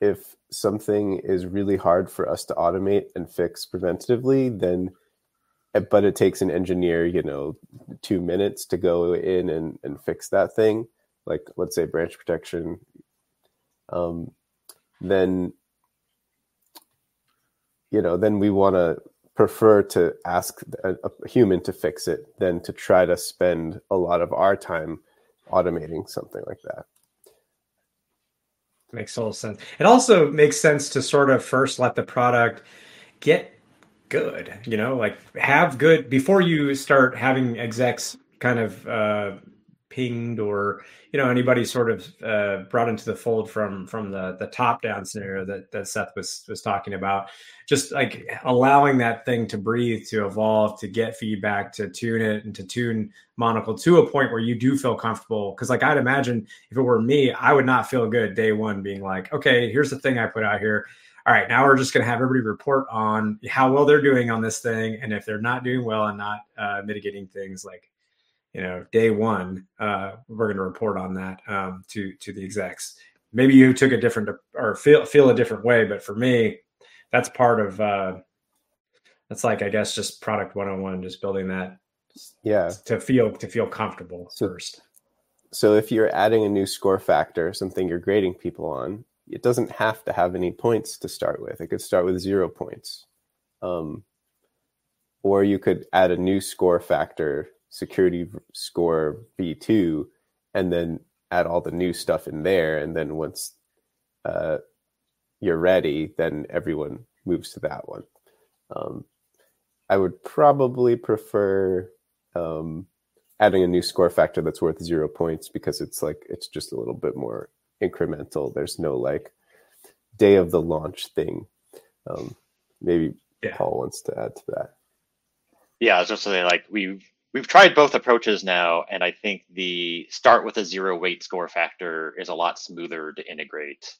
if something is really hard for us to automate and fix preventatively, then but it takes an engineer, you know, two minutes to go in and, and fix that thing, like let's say branch protection, um, then you know, then we want to prefer to ask a, a, human to fix it than to try to spend a lot of our time automating something like that. Makes total sense. It also makes sense to sort of first let the product get good you know like have good before you start having execs kind of uh pinged or you know anybody sort of uh, brought into the fold from from the the top down scenario that that Seth was was talking about just like allowing that thing to breathe to evolve to get feedback to tune it and to tune monocle to a point where you do feel comfortable because like I'd imagine if it were me I would not feel good day one being like okay here's the thing I put out here all right, now we're just going to have everybody report on how well they're doing on this thing. And if they're not doing well and not uh, mitigating things like, you know, day one, uh, we're going to report on that um, to to the execs. Maybe you took a different or feel feel a different way, but for me, that's part of uh, that's like I guess just product 101, just building that yeah to feel to feel comfortable so, first. So if you're adding a new score factor, something you're grading people on, it doesn't have to have any points to start with. It could start with zero points. Um, or you could add a new score factor, security score V2, and then add all the new stuff in there. And then once uh, you're ready, then everyone moves to that one. Um, I would probably prefer um, adding a new score factor that's worth zero points because it's like it's just a little bit more incremental. There's no like day of the launch thing. Um, maybe yeah. Paul wants to add to that. Yeah, I was just saying, like we've we've tried both approaches now, and I think the start with a zero weight score factor is a lot smoother to integrate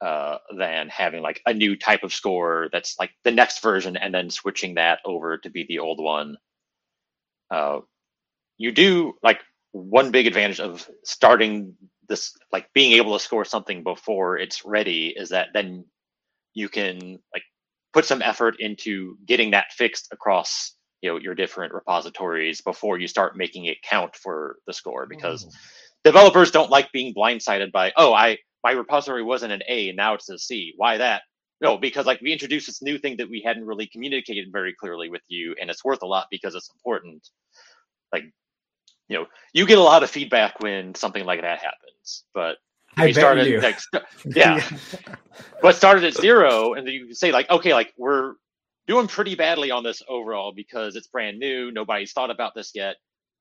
uh, than having like a new type of score that's like the next version and then switching that over to be the old one. Uh, you do like one big advantage of starting this, like being able to score something before it's ready, is that then you can like put some effort into getting that fixed across you know your different repositories before you start making it count for the score because mm. developers don't like being blindsided by oh i my repository wasn't an a now it's a c. Why that? No because like we introduced this new thing that we hadn't really communicated very clearly with you and it's worth a lot because it's important. Like you know you get a lot of feedback when something like that happens but I started like yeah. But started at zero and then you can say like okay like we're doing pretty badly on this overall because it's brand new. Nobody's thought about this yet.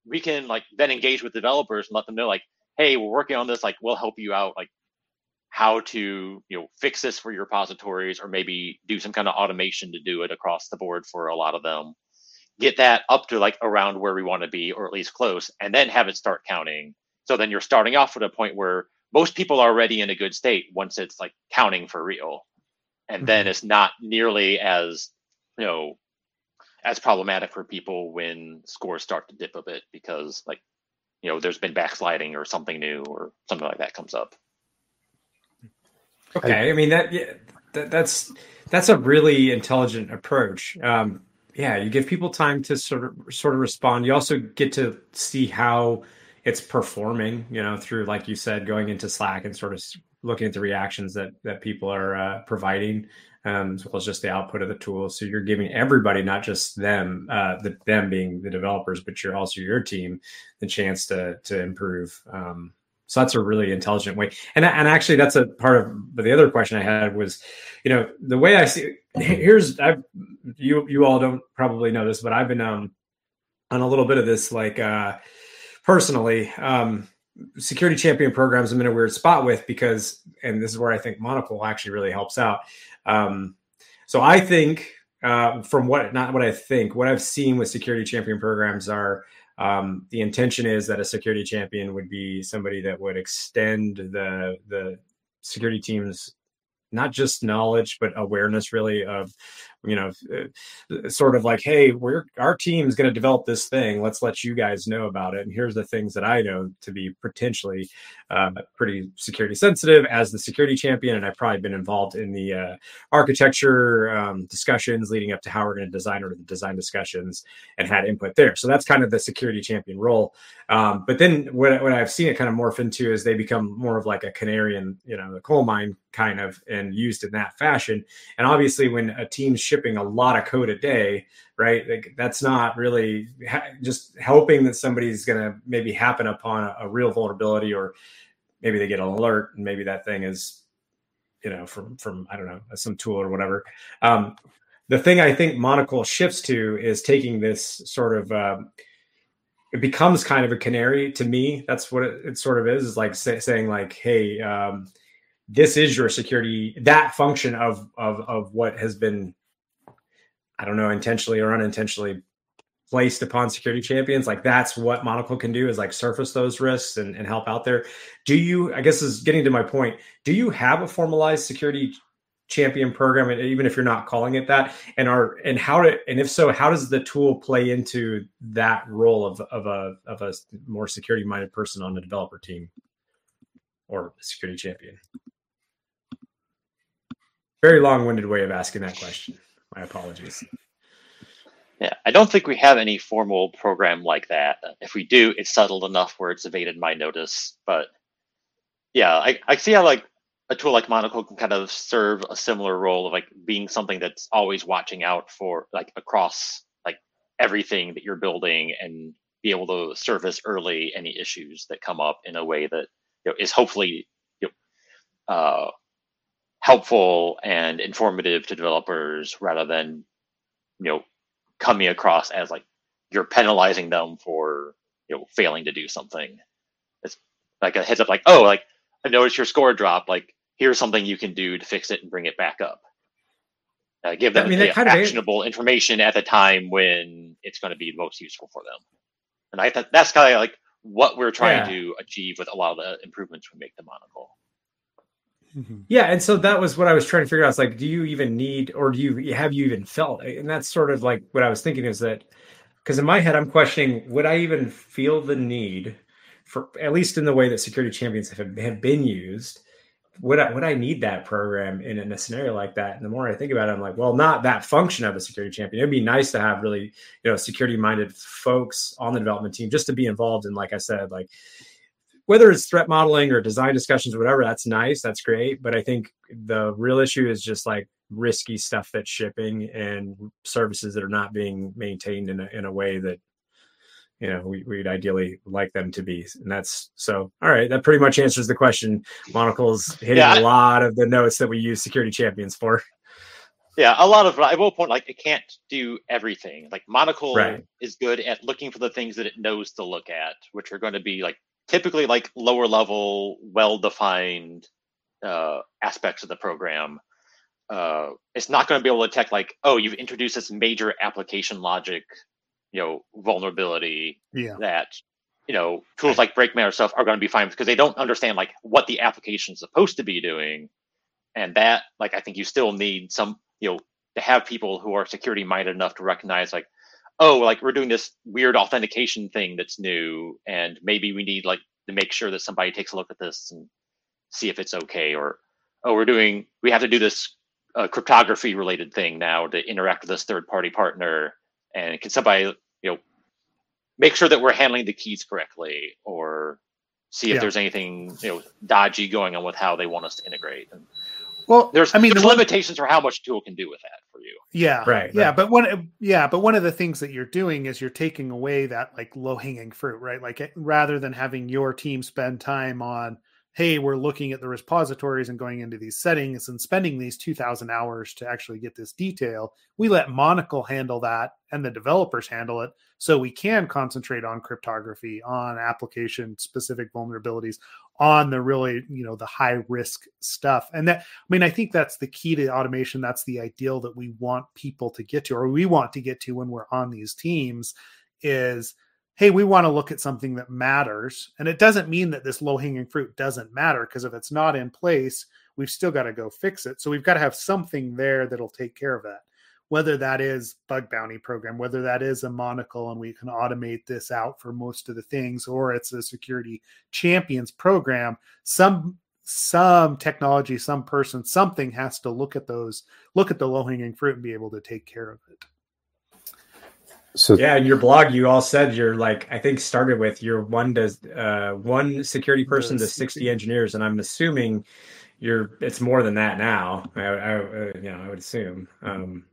We can like then engage with developers and let them know like, hey, we're working on this. Like, we'll help you out. Like, how to you know fix this for your repositories or maybe do some kind of automation to do it across the board for a lot of them get that up to like around where we want to be or at least close and then have it start counting so then you're starting off at a point where most people are already in a good state once it's like counting for real and then mm-hmm. it's not nearly as you know as problematic for people when scores start to dip a bit because like you know there's been backsliding or something new or something like that comes up. Okay i, mean that yeah that, that's that's a really intelligent approach. Um yeah you give people time to sort of sort of respond. You also get to see how it's performing you know through like you said going into slack and sort of looking at the reactions that that people are uh, providing um, as well as just the output of the tool. So you're giving everybody, not just them, uh, the, them being the developers, but you're also your team, the chance to to improve. Um, so that's a really intelligent way. And and actually, that's a part of. But the other question I had was, you know, the way I see. Here's I, you you all don't probably know this, but I've been um on a little bit of this like uh personally. Um, security champion programs I'm in a weird spot with because, and this is where I think Monocle actually really helps out. Um, so I think uh, from what not what I think, what I've seen with security champion programs are um, the intention is that a security champion would be somebody that would extend the the security team's not just knowledge but awareness really of you know uh, sort of like hey we're our team is going to develop this thing. Let's let you guys know about it. And here's the things that i know to be potentially uh, pretty security sensitive as the security champion and i've probably been involved in the uh, architecture um, discussions leading up to how we're going to design or the design discussions and had input there. So that's kind of the security champion role. Um, but then what, what i've seen it kind of morph into is they become more of like a canary in you know the coal mine kind of and used in that fashion. And obviously when a team's shipping a lot of code a day, right? Like, that's not really ha- just hoping that somebody's going to maybe happen upon a, a, real vulnerability, or maybe they get an alert and maybe that thing is, you know, from from I don't know some tool or whatever. Um, the thing I think Monocle shifts to is taking this sort of. Um, it becomes kind of a canary to me. That's what it, it sort of is. Is like say, saying like, "Hey, um, this is your security that function of of of what has been I don't know, intentionally or unintentionally placed upon security champions. Like that's what Monocle can do is like surface those risks and, and help out there. Do you, I guess is getting to my point, do you have a formalized security champion program, even if you're not calling it that? And are and how to and if so, how does the tool play into that role of, of a of a more security minded person on the developer team or security champion? Very long winded way of asking that question. My apologies. Yeah, I don't think we have any formal program like that. If we do, it's settled enough where it's evaded my notice. But yeah, I, I see how like a tool like Monocle can kind of serve a similar role of like being something that's always watching out for like across like everything that you're building and be able to surface early any issues that come up in a way that you know, is hopefully you know, uh, helpful and informative to developers rather than you know coming across as like you're penalizing them for you know failing to do something it's like a heads up like oh like i noticed your score dropped like here's something you can do to fix it and bring it back up Uh, give them I mean, the actionable information at the time when it's going to be most useful for them. And I thought that's kind of like what we're trying yeah. to achieve with a lot of the improvements we make to Monocle. Mm-hmm. Yeah, and so that was what I was trying to figure out. It's like, do you even need, or do you have you even felt? And that's sort of like what I was thinking is that because in my head I'm questioning, would I even feel the need for, at least in the way that security champions have, have been used, would I would I need that program in, in a scenario like that? And the more I think about it, I'm like, well, not that function of a security champion. It'd be nice to have really, you know, security minded folks on the development team just to be involved in, like I said, like whether it's threat modeling or design discussions or whatever, that's nice, that's great. But I think the real issue is just like risky stuff that's shipping and services that are not being maintained in a, in a way that you know we, would ideally like them to be and that's so all right that pretty much answers the question monocle's hitting yeah. a lot of the notes that we use security champions for yeah a lot of i will point like it can't do everything like monocle right. is good at looking for the things that it knows to look at which are going to be like typically like lower level well defined uh, aspects of the program uh, it's not going to be able to detect like oh you've introduced this major application logic you know vulnerability yeah. that you know tools like Brakeman or stuff are going to be fine because they don't understand like what the application is supposed to be doing and that like i think you still need some you know to have people who are security minded enough to recognize like oh like we're doing this weird authentication thing that's new and maybe we need like to make sure that somebody takes a look at this and see if it's okay or oh we're doing we have to do this uh, cryptography related thing now to interact with this third party partner and can somebody you know make sure that we're handling the keys correctly or see if yeah. there's anything you know dodgy going on with how they want us to integrate and well there's i mean there's the limitations for how much tool can do with that you. Yeah. Right yeah right. but one yeah but one of the things that you're doing is you're taking away that like low hanging fruit right? Like rather than having your team spend time on hey, we're looking at the repositories and going into these settings and spending these 2000 hours to actually get this detail. We let Monocle handle that and the developers handle it so we can concentrate on cryptography, on application specific vulnerabilities, on the really, you know, the high risk stuff. And that, I mean, I think that's the key to automation. That's the ideal that we want people to get to, or we want to get to when we're on these teams is – hey, we want to look at something that matters. And it doesn't mean that this low hanging fruit doesn't matter because if it's not in place, we've still got to go fix it. So we've got to have something there that'll take care of that. Whether that is bug bounty program, whether that is a monocle and we can automate this out for most of the things, or it's a security champions program, some some technology, some person, something has to look at those, look at the low hanging fruit and be able to take care of it. So yeah, in your blog, you all said you're like I think started with your one does uh, one security person to sixty engineers, and I'm assuming you're it's more than that now. I, I uh, you know I would assume, um,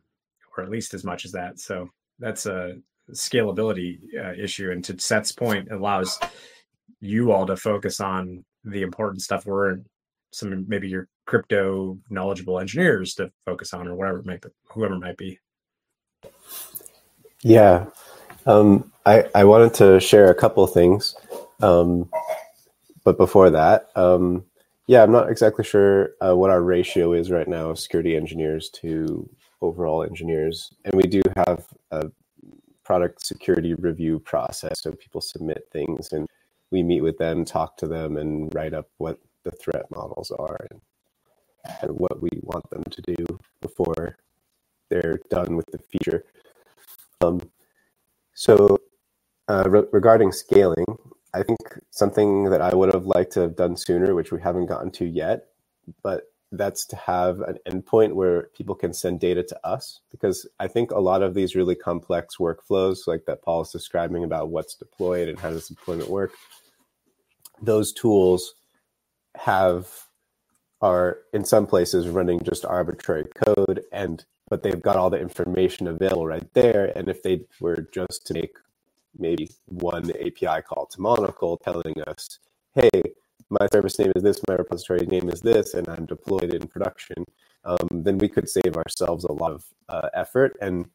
or at least as much as that. So that's a scalability uh, issue, and to Seth's point, allows you all to focus on the important stuff. Where some maybe your crypto knowledgeable engineers to focus on, or whatever it might be, whoever it might be. Yeah, um, I I wanted to share a couple things, um, but before that, um, yeah, I'm not exactly sure uh, what our ratio is right now of security engineers to overall engineers, and we do have a product security review process. So people submit things, and we meet with them, talk to them, and write up what the threat models are and, and what we want them to do before they're done with the feature. Um, so uh, re- regarding scaling, I think something that I would have liked to have done sooner, which we haven't gotten to yet, but that's to have an endpoint where people can send data to us because I think a lot of these really complex workflows, like that Paul is describing about what's deployed and how does deployment work, those tools have are in some places running just arbitrary code and but they've got all the information available right there. And if they were just to make maybe one API call to Monocle telling us, hey, my service name is this, my repository name is this, and I'm deployed in production, um, then we could save ourselves a lot of uh, effort. And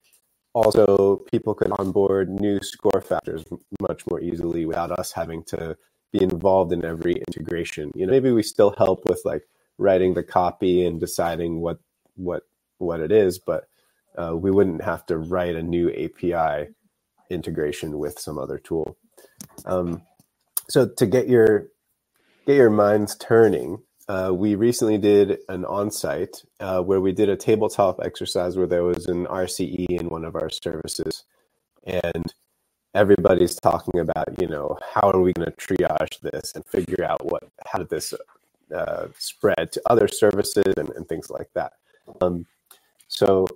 also, people could onboard new score factors much more easily without us having to be involved in every integration. You know, maybe we still help with like writing the copy and deciding what what what it is, but uh, we wouldn't have to write a new API integration with some other tool. Um, so to get your get your minds turning, uh, we recently did an on-site uh, where we did a tabletop exercise where there was an RCE in one of our services, and everybody's talking about you know how are we going to triage this and figure out what how did this uh, spread to other services and, and things like that. Um, so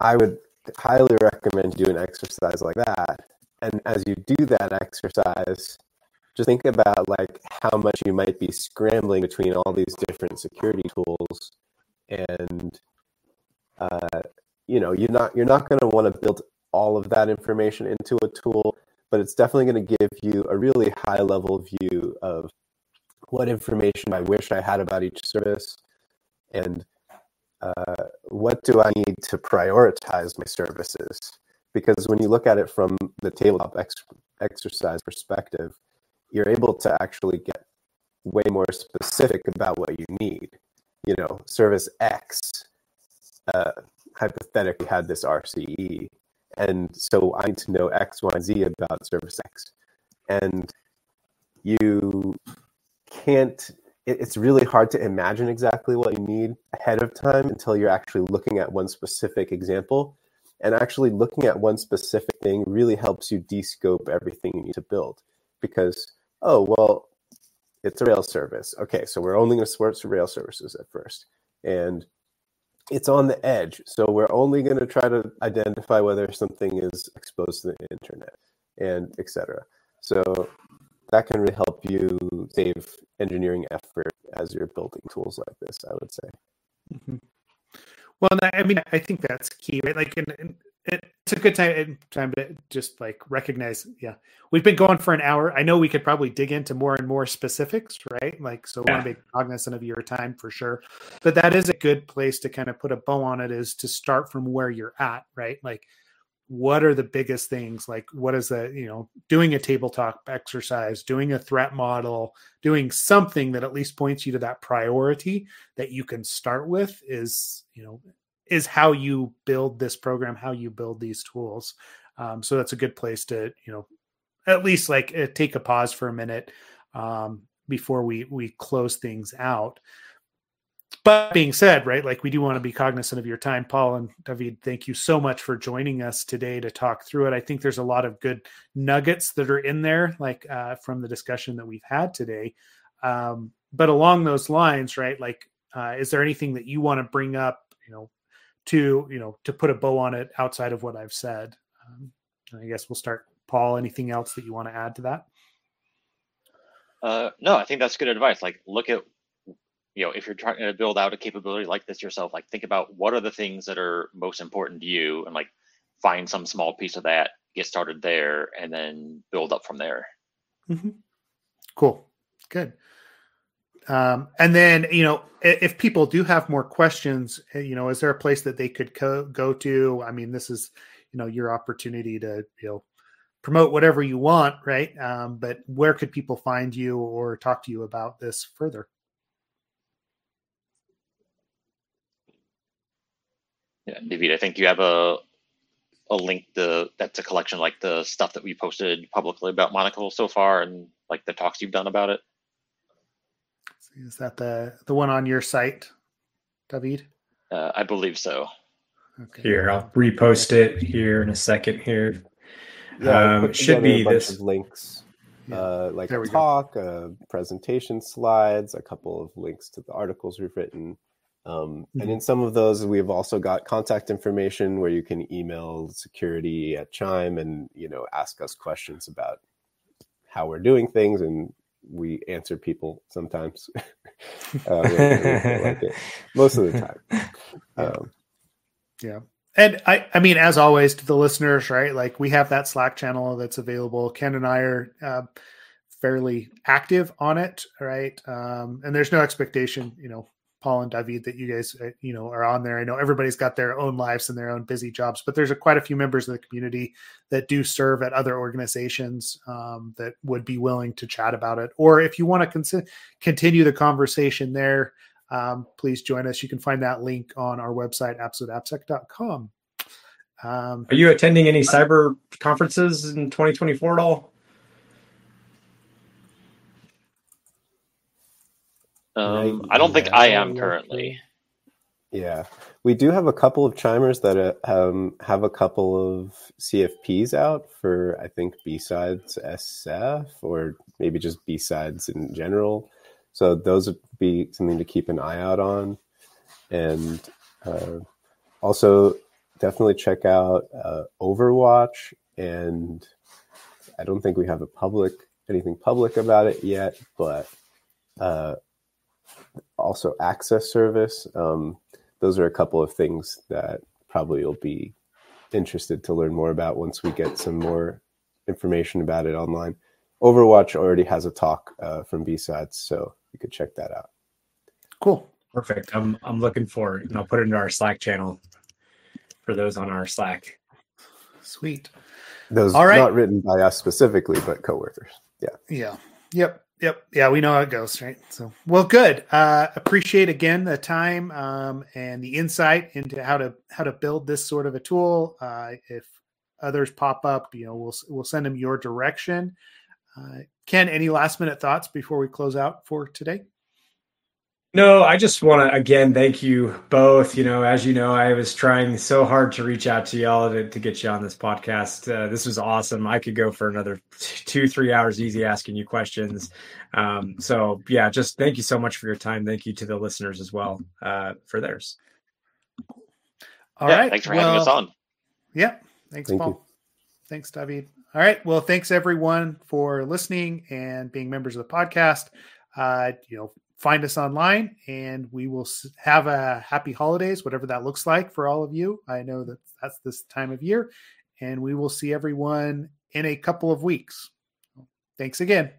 I would highly recommend do an exercise like that. And as you do that exercise, just think about like how much you might be scrambling between all these different security tools and uh, you know you're not you're not going to want to build all of that information into a tool but it's definitely going to give you a really high level view of what information i wish i had about each service and uh, what do i need to prioritize my services because when you look at it from the tabletop ex- exercise perspective you're able to actually get way more specific about what you need. You know, service X uh, hypothetically had this RCE, and so I need to know X, Y, Z about service X, and you can't. It's really hard to imagine exactly what you need ahead of time until you're actually looking at one specific example. And actually looking at one specific thing really helps you descope everything you need to build because oh, well, it's a Rails service. Okay, so we're only going to support Rails services at first. And it's on the edge. So we're only going to try to identify whether something is exposed to the internet and etc. So that can really help you save engineering effort as you're building tools like this, I would say. Mm-hmm. Well, I mean, I think that's key, right? Like, in, in, it's a good time time to just like recognize yeah we've been going for an hour i know we could probably dig into more and more specifics right like so yeah. want to be cognizant of your time for sure but that is a good place to kind of put a bow on it is to start from where you're at right like what are the biggest things like what is the you know doing a tabletop exercise doing a threat model doing something that at least points you to that priority that you can start with is you know is how you build this program, how you build these tools. Um, so that's a good place to, you know, at least like uh, take a pause for a minute um, before we we close things out. But being said, right, like we do want to be cognizant of your time, Paul and David. Thank you so much for joining us today to talk through it. I think there's a lot of good nuggets that are in there, like uh, from the discussion that we've had today. Um, but along those lines, right, like, uh, is there anything that you want to bring up, you know, to you know to put a bow on it outside of what I've said. Um, I guess we'll start. Paul, anything else that you want to add to that? Uh, no, I think that's good advice. Like, look at you know if you're trying to build out a capability like this yourself, like think about what are the things that are most important to you, and like find some small piece of that, get started there, and then build up from there. Mm-hmm. Cool, good. Um, and then, you know, if people do have more questions, eh, you know, is there a place that they could co- go to? I mean, this is, you know, your opportunity to, you know, promote whatever you want, right? Um, but where could people find you or talk to you about this further? Yeah, David, I think you have a a link the that's a collection like the stuff that we posted publicly about Monocle so far and like the talks you've done about it. Is that the the one on your site, David? Uh, I believe so. Okay. Here, I'll repost it here in a second. Here, yeah, um, should be this links, yeah. uh, like a talk, uh, presentation slides, a couple of links to the articles we've written. Um, mm-hmm. And in some of those, we've also got contact information where you can email security at Chime and you know ask us questions about how we're doing things and we answer people sometimes. uh, like Most of the time. Um, yeah. And I, I mean, as always, to the listeners, right? Like we have that Slack channel that's available. Ken and I are uh, fairly active on it, right? Um, and there's no expectation, you know, Paul and David that you guys uh, you know are on there. I know everybody's got their own lives and their own busy jobs, but there's a, quite a few members of the community that do serve at other organizations um, that would be willing to chat about it. Or if you want to con- continue the conversation there, um, please join us. You can find that link on our website, absoluteappsec.com. Um, Are you attending any cyber conferences in 2024 at all? Um, I don't think I am currently. Yeah, we do have a couple of chimers that uh, um, have a couple of CFPs out for I think BSides SF or maybe just B sides in general. So those would be something to keep an eye out on, and uh, also definitely check out uh, Overwatch. And I don't think we have a public anything public about it yet, but uh, also access service. Um, those are a couple of things that probably you'll be interested to learn more about once we get some more information about it online. Overwatch already has a talk uh, from BSides, so you could check that out. Cool. Perfect. I'm I'm looking for it, and I'll put it into our Slack channel for those on our Slack. Sweet. Those All right. not written by us specifically, but coworkers. Yeah. Yeah. Yep. Yep. Yeah, we know how it goes, right? So, well, good. Uh, appreciate again the time um, and the insight into how to how to build this sort of a tool. Uh, if others pop up, you know, we'll we'll send them your direction. Uh, Ken, any last minute thoughts before we close out for today? No, I just want to again thank you both. You know, as you know, I was trying so hard to reach out to y'all to, to get you on this podcast. Uh, this was awesome. I could go for another two, three hours easy asking you questions. Um, so, yeah, just thank you so much for your time. Thank you to the listeners as well uh, for theirs. All yeah, right. Thanks for well, having us on. Yeah. Thanks, thank Paul. You. Thanks, David. All right. Well, thanks everyone for listening and being members of the podcast. Uh, you know, find us online and we will have a happy holidays, whatever that looks like for all of you. I know that that's this time of year, and we will see everyone in a couple of weeks. Thanks again.